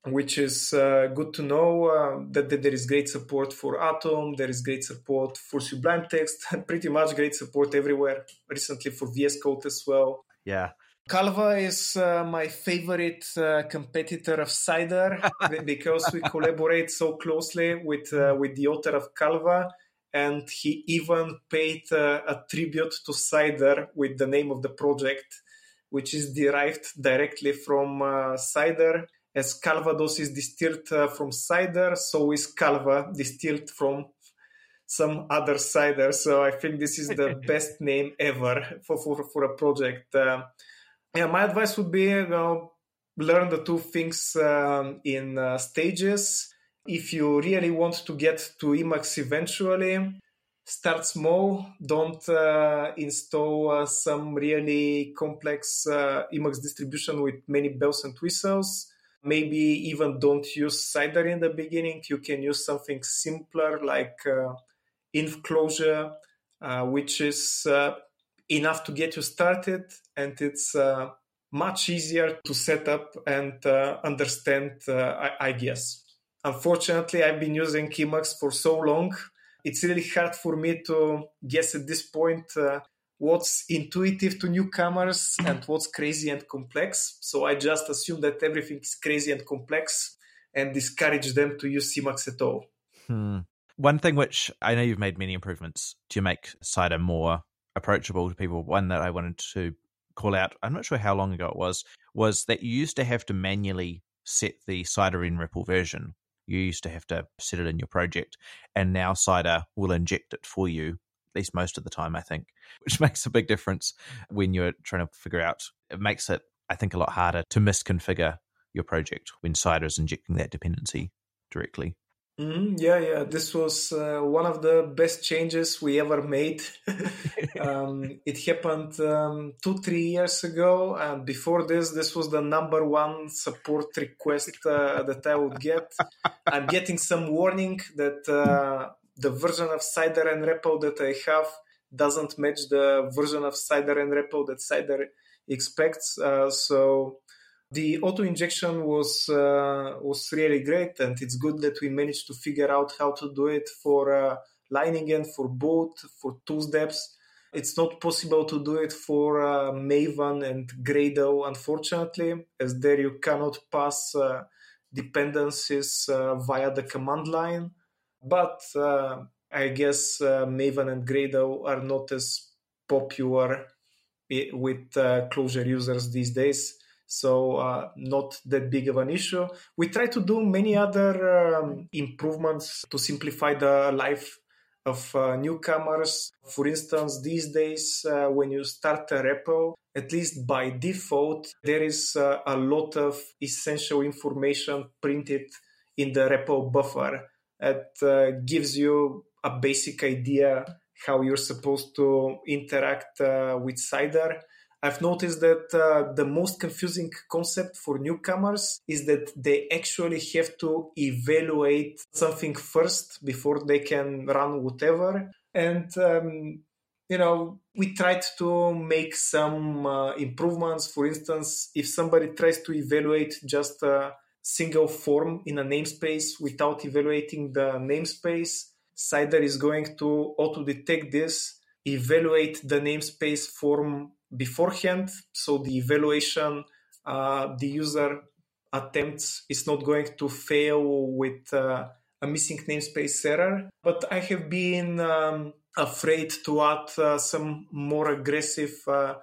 which is uh, good to know uh, that, that, there is great support for Atom, there is great support for Sublime Text, *laughs* pretty much great support everywhere. Recently for VS Code as well. Yeah, Calva is uh, my favorite uh, competitor of Cider *laughs* because we collaborate so closely with uh, with the author of Calva, and he even paid uh, a tribute to Cider with the name of the project, which is derived directly from uh, cider. As Calvados is distilled uh, from cider, so is Calva distilled from some other cider. So I think this is the *laughs* best name ever for, for, for a project. Uh, yeah, my advice would be you know, learn the two things um, in uh, stages. If you really want to get to Emacs eventually, start small. Don't uh, install uh, some really complex uh, Emacs distribution with many bells and whistles. Maybe even don't use Cider in the beginning. You can use something simpler like uh, inf-clojure, uh, which is uh, enough to get you started and it's uh, much easier to set up and uh, understand, uh, I, I, guess. Unfortunately, I've been using Emacs for so long. It's really hard for me to guess at this point uh, what's intuitive to newcomers and what's crazy and complex. So I just assume that everything is crazy and complex and discourage them to use Emacs at all. Hmm. One thing which I know you've made many improvements to make Cider more approachable to people. One that I wanted to call out, I'm not sure how long ago it was, was that you used to have to manually set the Cider nREPL version. You used to have to set it in your project, and now Cider will inject it for you, least most of the time, I think, which *laughs* makes a big difference when you're trying to figure out. It makes it, I think, a lot harder to misconfigure your project when Cider is injecting that dependency directly. Mm, yeah, yeah. This was uh, one of the best changes we ever made. *laughs* um, *laughs* it happened um, two, three years ago. And before this, this was the number one support request uh, that I would get. I'm getting some warning that uh, the version of Cider nREPL that I have doesn't match the version of Cider nREPL that Cider expects. Uh, so the auto injection was uh, was really great, and it's good that we managed to figure out how to do it for uh, Leiningen, for Boot, for tools.deps. It's not possible to do it for uh, Maven and Gradle, unfortunately, as there you cannot pass uh, dependencies uh, via the command line. But uh, I guess uh, Maven and Gradle are not as popular with Clojure users these days so uh, not that big of an issue. We try to do many other um, improvements to simplify the life of uh, newcomers. For instance, these days uh, when you start a REPL, at least by default, there is uh, a lot of essential information printed in the REPL buffer. It uh, gives you a basic idea how you're supposed to interact uh, with Cider I've noticed that uh, the most confusing concept for newcomers is that they actually have to evaluate something first before they can run whatever. And, um, you know, we tried to make some uh, improvements. For instance, if somebody tries to evaluate just a single form in a namespace without evaluating the namespace, Cider is going to auto detect this, evaluate the namespace form beforehand. So the evaluation uh, the user attempts is not going to fail with uh, a missing namespace error. But I have been um, afraid to add uh, some more aggressive uh,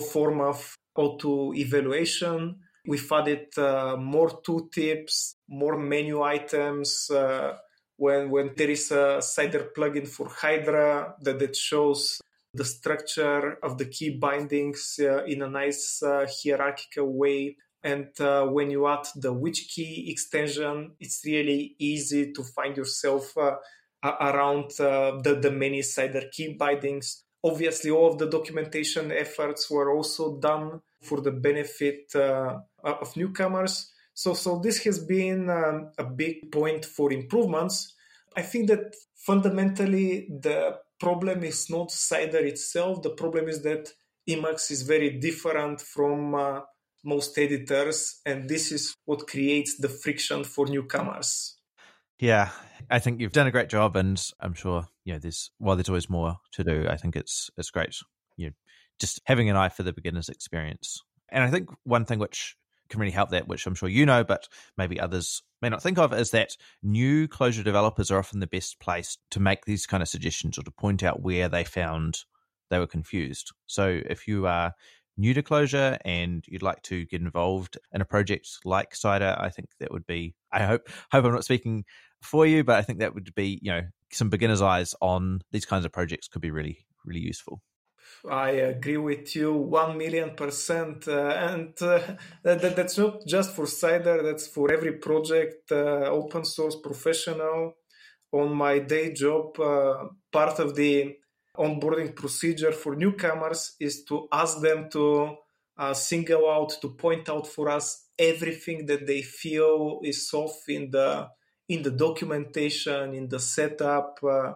form of auto evaluation. We've added uh, more tooltips, more menu items. Uh, when, when there is a Cider plugin for Hydra that, that shows the structure of the key bindings uh, in a nice uh, hierarchical way. And uh, when you add the which key extension, it's really easy to find yourself uh, around uh, the, the many Cider key bindings. Obviously, all of the documentation efforts were also done for the benefit uh, of newcomers. So, so this has been um, a big point for improvements. I think that fundamentally the problem is not Cider itself. The problem is that Emacs is very different from uh, most editors, and this is what creates the friction for newcomers. Yeah, I think you've done a great job, and I'm sure you know there's while there's always more to do. I think it's it's great. You know, just having an eye for the beginner's experience. And I think one thing which can really help that, which I'm sure you know, but maybe others may not think of, is that new Clojure developers are often the best place to make these kind of suggestions or to point out where they found they were confused. So if you are new to Clojure and you'd like to get involved in a project like Cider, I think that would be. I hope hope I'm not speaking for you, but I think that would be you know some beginner's eyes on these kinds of projects could be really really useful. I agree with you one million percent, uh, and uh, that, that's not just for Cider. That's for every project, uh, open source, professional. On my day job, uh, part of the onboarding procedure for newcomers is to ask them to uh, single out, to point out for us everything that they feel is off in the in the documentation, in the setup, uh,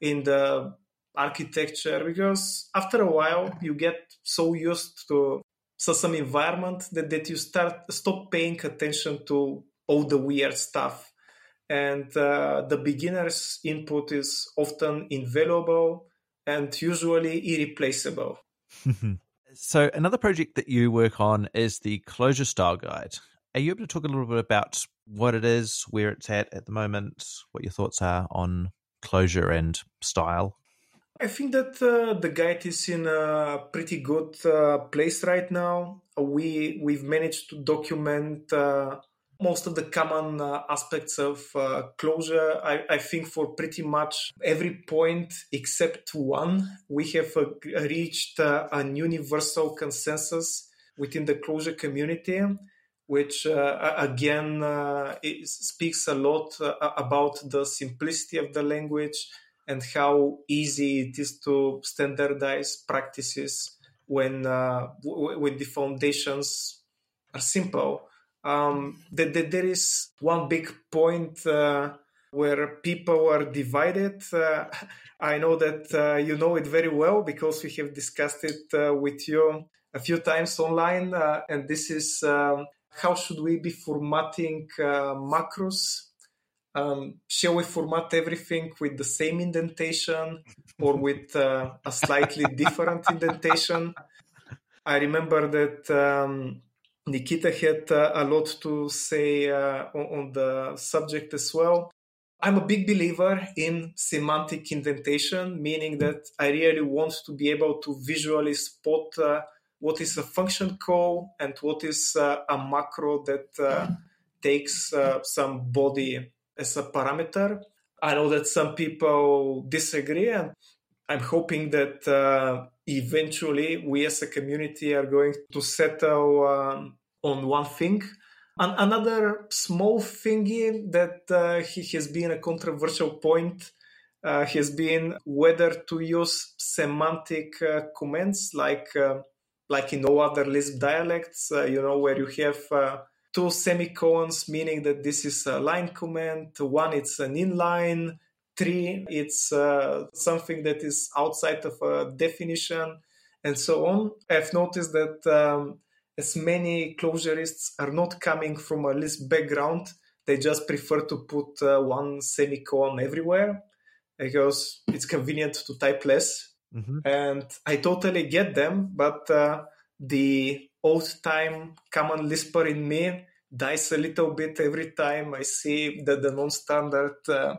in the architecture because after a while you get so used to some environment that, that you start stop paying attention to all the weird stuff. And uh, the beginner's input is often invaluable and usually irreplaceable. *laughs* So another project that you work on is the Clojure style guide. Are you able to talk a little bit about what it is where it's at at the moment what your thoughts are on Clojure and style I think that uh, the guide is in a pretty good uh, place right now. We we've managed to document uh, most of the common uh, aspects of uh, Clojure. I, I, think for pretty much every point except one, we have uh, reached an universal consensus within the Clojure community. Which again speaks a lot about the simplicity of the language, and how easy it is to standardize practices when uh, w- when the foundations are simple. Um, that, that there is one big point uh, where people are divided. Uh, *laughs* I know that uh, you know it very well because we have discussed it uh, with you a few times online, uh, and this is um, how should we be formatting macros um, shall we format everything with the same indentation or *laughs* with uh, a slightly different indentation? I remember that um, Nikita had uh, a lot to say uh, on, on, the subject as well. I'm a big believer in semantic indentation, meaning that I really want to be able to visually spot uh, what is a function call and what is uh, a macro that uh, takes some body as a parameter. I know that some people disagree, and I'm hoping that uh, eventually we as a community are going to settle um, on one thing. And another small thingy that uh, has been a controversial point uh, has been whether to use semantic uh, comments like uh, like in all other Lisp dialects, uh, you know, where you have two semicolons, meaning that this is a line comment. One, it's an inline. Three, it's uh, something that is outside of a definition, and so on. I've noticed that um, as many Clojurists are not coming from a Lisp background, they just prefer to put uh, one semicolon everywhere because it's convenient to type less. Mm-hmm. And I totally get them, but uh, the old time common Lisper in me dies a little bit every time I see the, the non standard uh,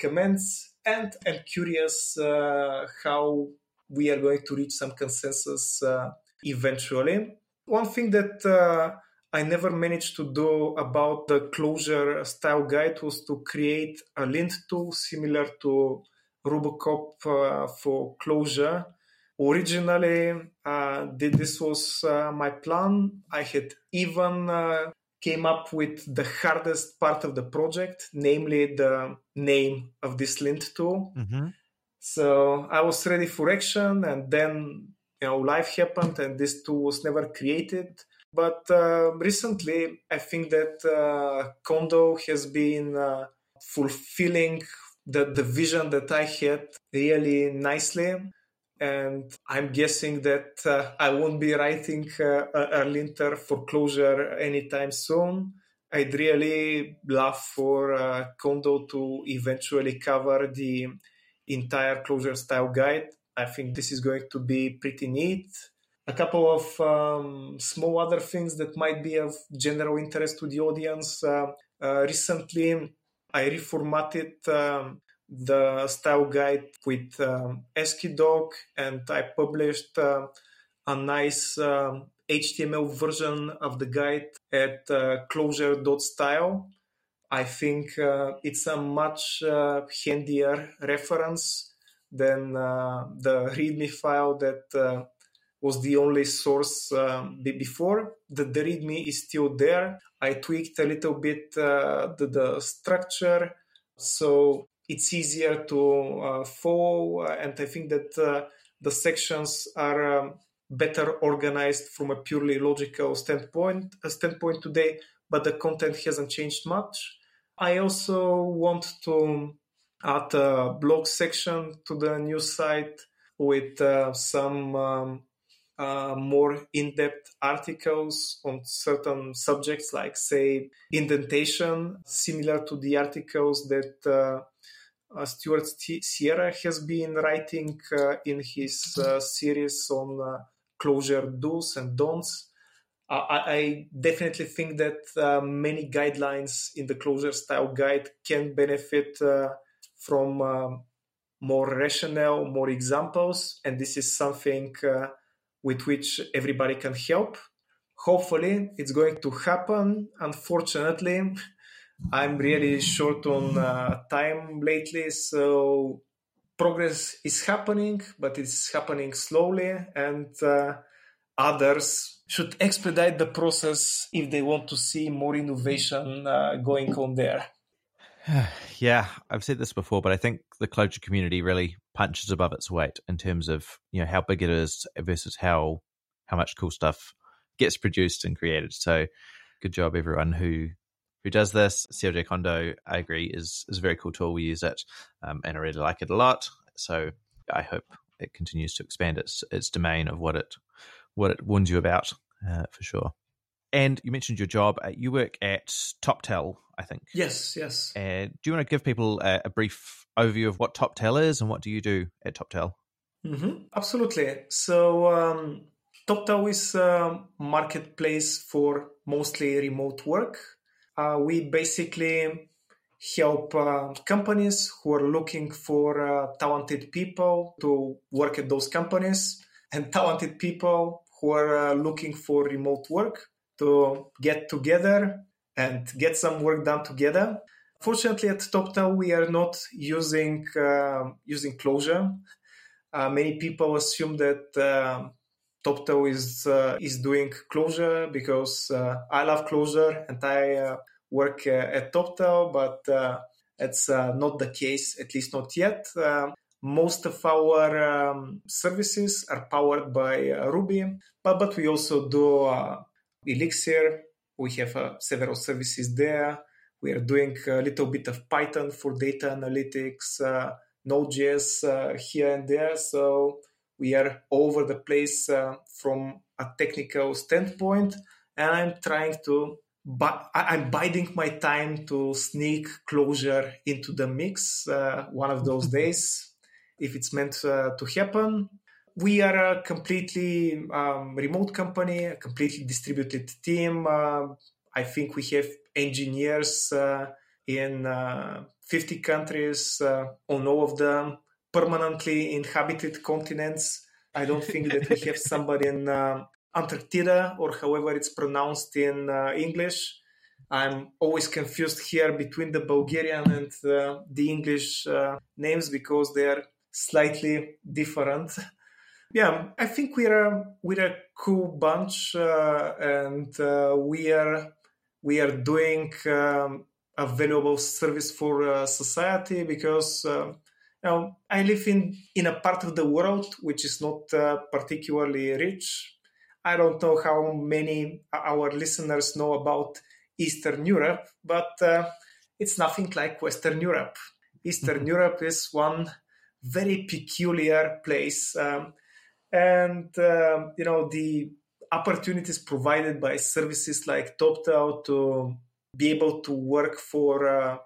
comments. And I'm curious uh, how we are going to reach some consensus uh, eventually. One thing that uh, I never managed to do about the Clojure style guide was to create a lint tool similar to RuboCop uh, for Clojure originally uh, this was uh, my plan. I had even uh, came up with the hardest part of the project namely the name of this lint tool. Mm-hmm. so i was ready for action and then you know life happened and this tool was never created. But uh, recently i think that uh, Kondo has been uh, fulfilling the, the vision that i had really nicely and I'm guessing that uh, I won't be writing uh, a, linter for Clojure anytime soon. I'd really love for uh, Kondo to eventually cover the entire Clojure style guide. I think this is going to be pretty neat. a couple of um, small other things that might be of general interest to the audience. Uh, uh, recently, I reformatted um, the style guide with um, AsciiDoc and I published uh, a nice HTML um, version of the guide at uh, clojure.style. I think uh, it's a much uh, handier reference than uh, the README file that was the only source um, before. The, the README is still there. I tweaked a little bit uh, the, the, structure, so it's easier to uh, follow. And I think that uh, the sections are um, better organized from a purely logical standpoint. Standpoint today, but the content hasn't changed much. I also want to add a blog section to the new site with uh, some um, uh, more in-depth articles on certain subjects like say indentation similar to the articles that uh, uh, Stuart Sierra has been writing uh, in his uh, series on uh, Clojure do's and don'ts. I, I, definitely think that many guidelines in the Clojure style guide can benefit from more rationale, more examples, and this is something with which everybody can help. Hopefully, it's going to happen. Unfortunately, I'm really short on uh, time lately, so progress is happening, but it's happening slowly, and uh, others should expedite the process if they want to see more innovation uh, going on there. *sighs* yeah, I've said this before, but I think the Clojure community really punches above its weight in terms of you know how big it is versus how how much cool stuff gets produced and created. So, good job everyone who who does this. Clj-kondo, I agree, is is a very cool tool. We use it, um, and I really like it a lot. So, I hope it continues to expand its its domain of what it what it warns you about uh, for sure. And you mentioned your job. Uh, you work at Toptal, I think. Yes, yes. Uh, do you want to give people a, a, brief overview of what Toptal is and what do you do at Toptal? Mm-hmm. Absolutely. So, um, Toptal is a marketplace for mostly remote work. Uh, we basically help uh, companies who are looking for uh, talented people to work at those companies and *laughs* talented people who are uh, looking for remote work to get together and get some work done together. Fortunately, at Toptal, we are not using uh, using Clojure. Uh, many people assume that uh, Toptal is uh, is doing Clojure because uh, I love Clojure and I uh, work at Toptal, but it's not the case, at least not yet. most of our um, services are powered by Ruby, but, but we also do Elixir. We have uh, several services there. We are doing a little bit of Python for data analytics, uh, Node.js uh, here and there. So we are over the place uh, from a technical standpoint. And I'm trying to, but I'm biding my time to sneak Clojure into the mix uh, one of those *laughs* days if it's meant uh, to happen we are a completely um, remote company, a completely distributed team. Uh, I think we have engineers uh, in uh, 50 countries, uh, on all of them permanently inhabited continents. I don't think that we have somebody in uh, Antarctica or however it's pronounced in uh, English. I'm always confused here between the Bulgarian and the English names because they are slightly different. yeah, I think we're a, we're a cool bunch, uh, and uh, we are we are doing um, a valuable service for uh, society because uh, know I live in in a part of the world which is not uh, particularly rich. I don't know how many our listeners know about Eastern Europe, but uh, it's nothing like Western Europe. Eastern mm-hmm. Europe is one very peculiar place. Um, and um, you know the opportunities provided by services like Toptal to be able to work for uh,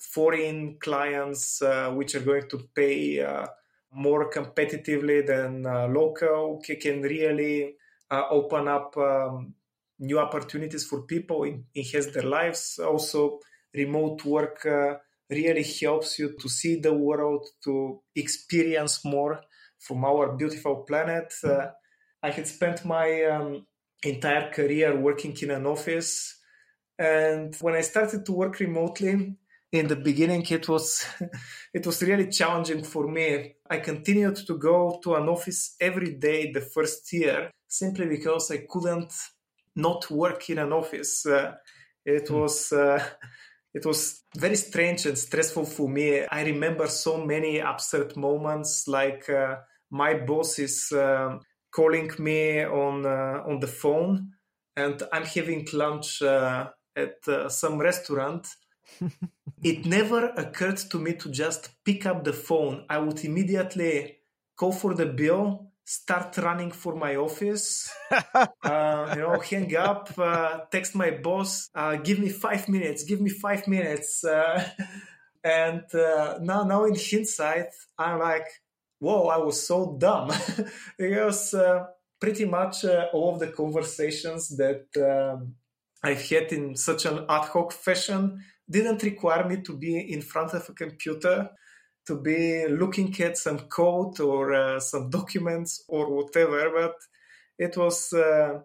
foreign clients, uh, which are going to pay uh, more competitively than uh, local, can really uh, open up um, new opportunities for people, enhance their lives. Also, remote work uh, really helps you to see the world, to experience more from our beautiful planet. Uh, I had spent my um, entire career working in an office. And when I started to work remotely, in the beginning it was *laughs* it was really challenging for me. I continued to go to an office every day the first year simply because i couldn't not work in an office. Uh, it hmm. was uh, *laughs* it was very strange and stressful for me. I remember so many absurd moments like uh, my boss is um, calling me on uh, on the phone and i'm having lunch uh, at uh, some restaurant it never occurred to me to just pick up the phone. I would immediately go for the bill, start running for my office, *laughs* uh, you know, hang up, uh, text my boss, uh, give me five minutes, give me five minutes. Uh, *laughs* and uh, now, now in hindsight, I'm like, whoa, I was so dumb *laughs* because uh, pretty much all of the conversations that um, I've had in such an ad hoc fashion didn't require me to be in front of a computer to be looking at some code or uh, some documents or whatever but it was uh,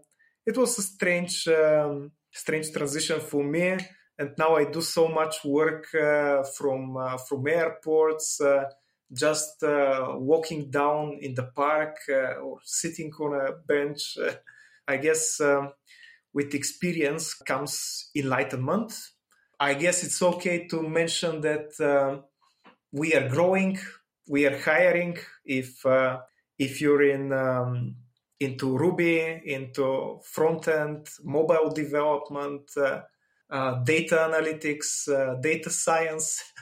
it was a strange um, strange transition for me. And now i do so much work uh, from uh, from airports uh, just uh, walking down in the park or sitting on a bench. *laughs* I guess um, with experience comes enlightenment I guess it's okay to mention that uh, we are growing, we are hiring. If uh, if you're in um, into Ruby, into front end, mobile development, uh, uh data analytics, uh, data science. *laughs*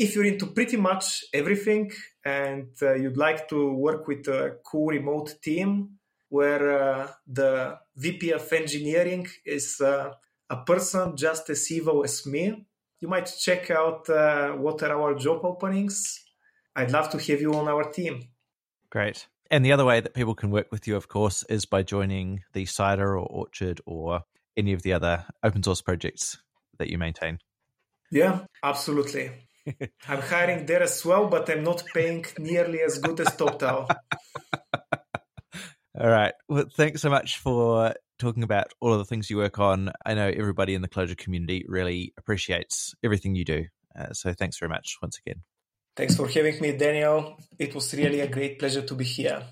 If you're into pretty much everything and uh, you'd like to work with a cool remote team where the VP of engineering is a person just as evil as me, you might check out uh, what are our job openings. I'd love to have you on our team. Great. And the other way that people can work with you, of course, is by joining the Cider or Orchard or any of the other open source projects that you maintain. Yeah, absolutely. *laughs* I'm hiring there as well, but I'm not paying nearly as good as Toptal. *laughs* All right. Well, thanks so much for talking about all of the things you work on. I know everybody in the Clojure community really appreciates everything you do. Uh, so thanks very much once again. Thanks for having me, Daniel. It was really a great pleasure to be here.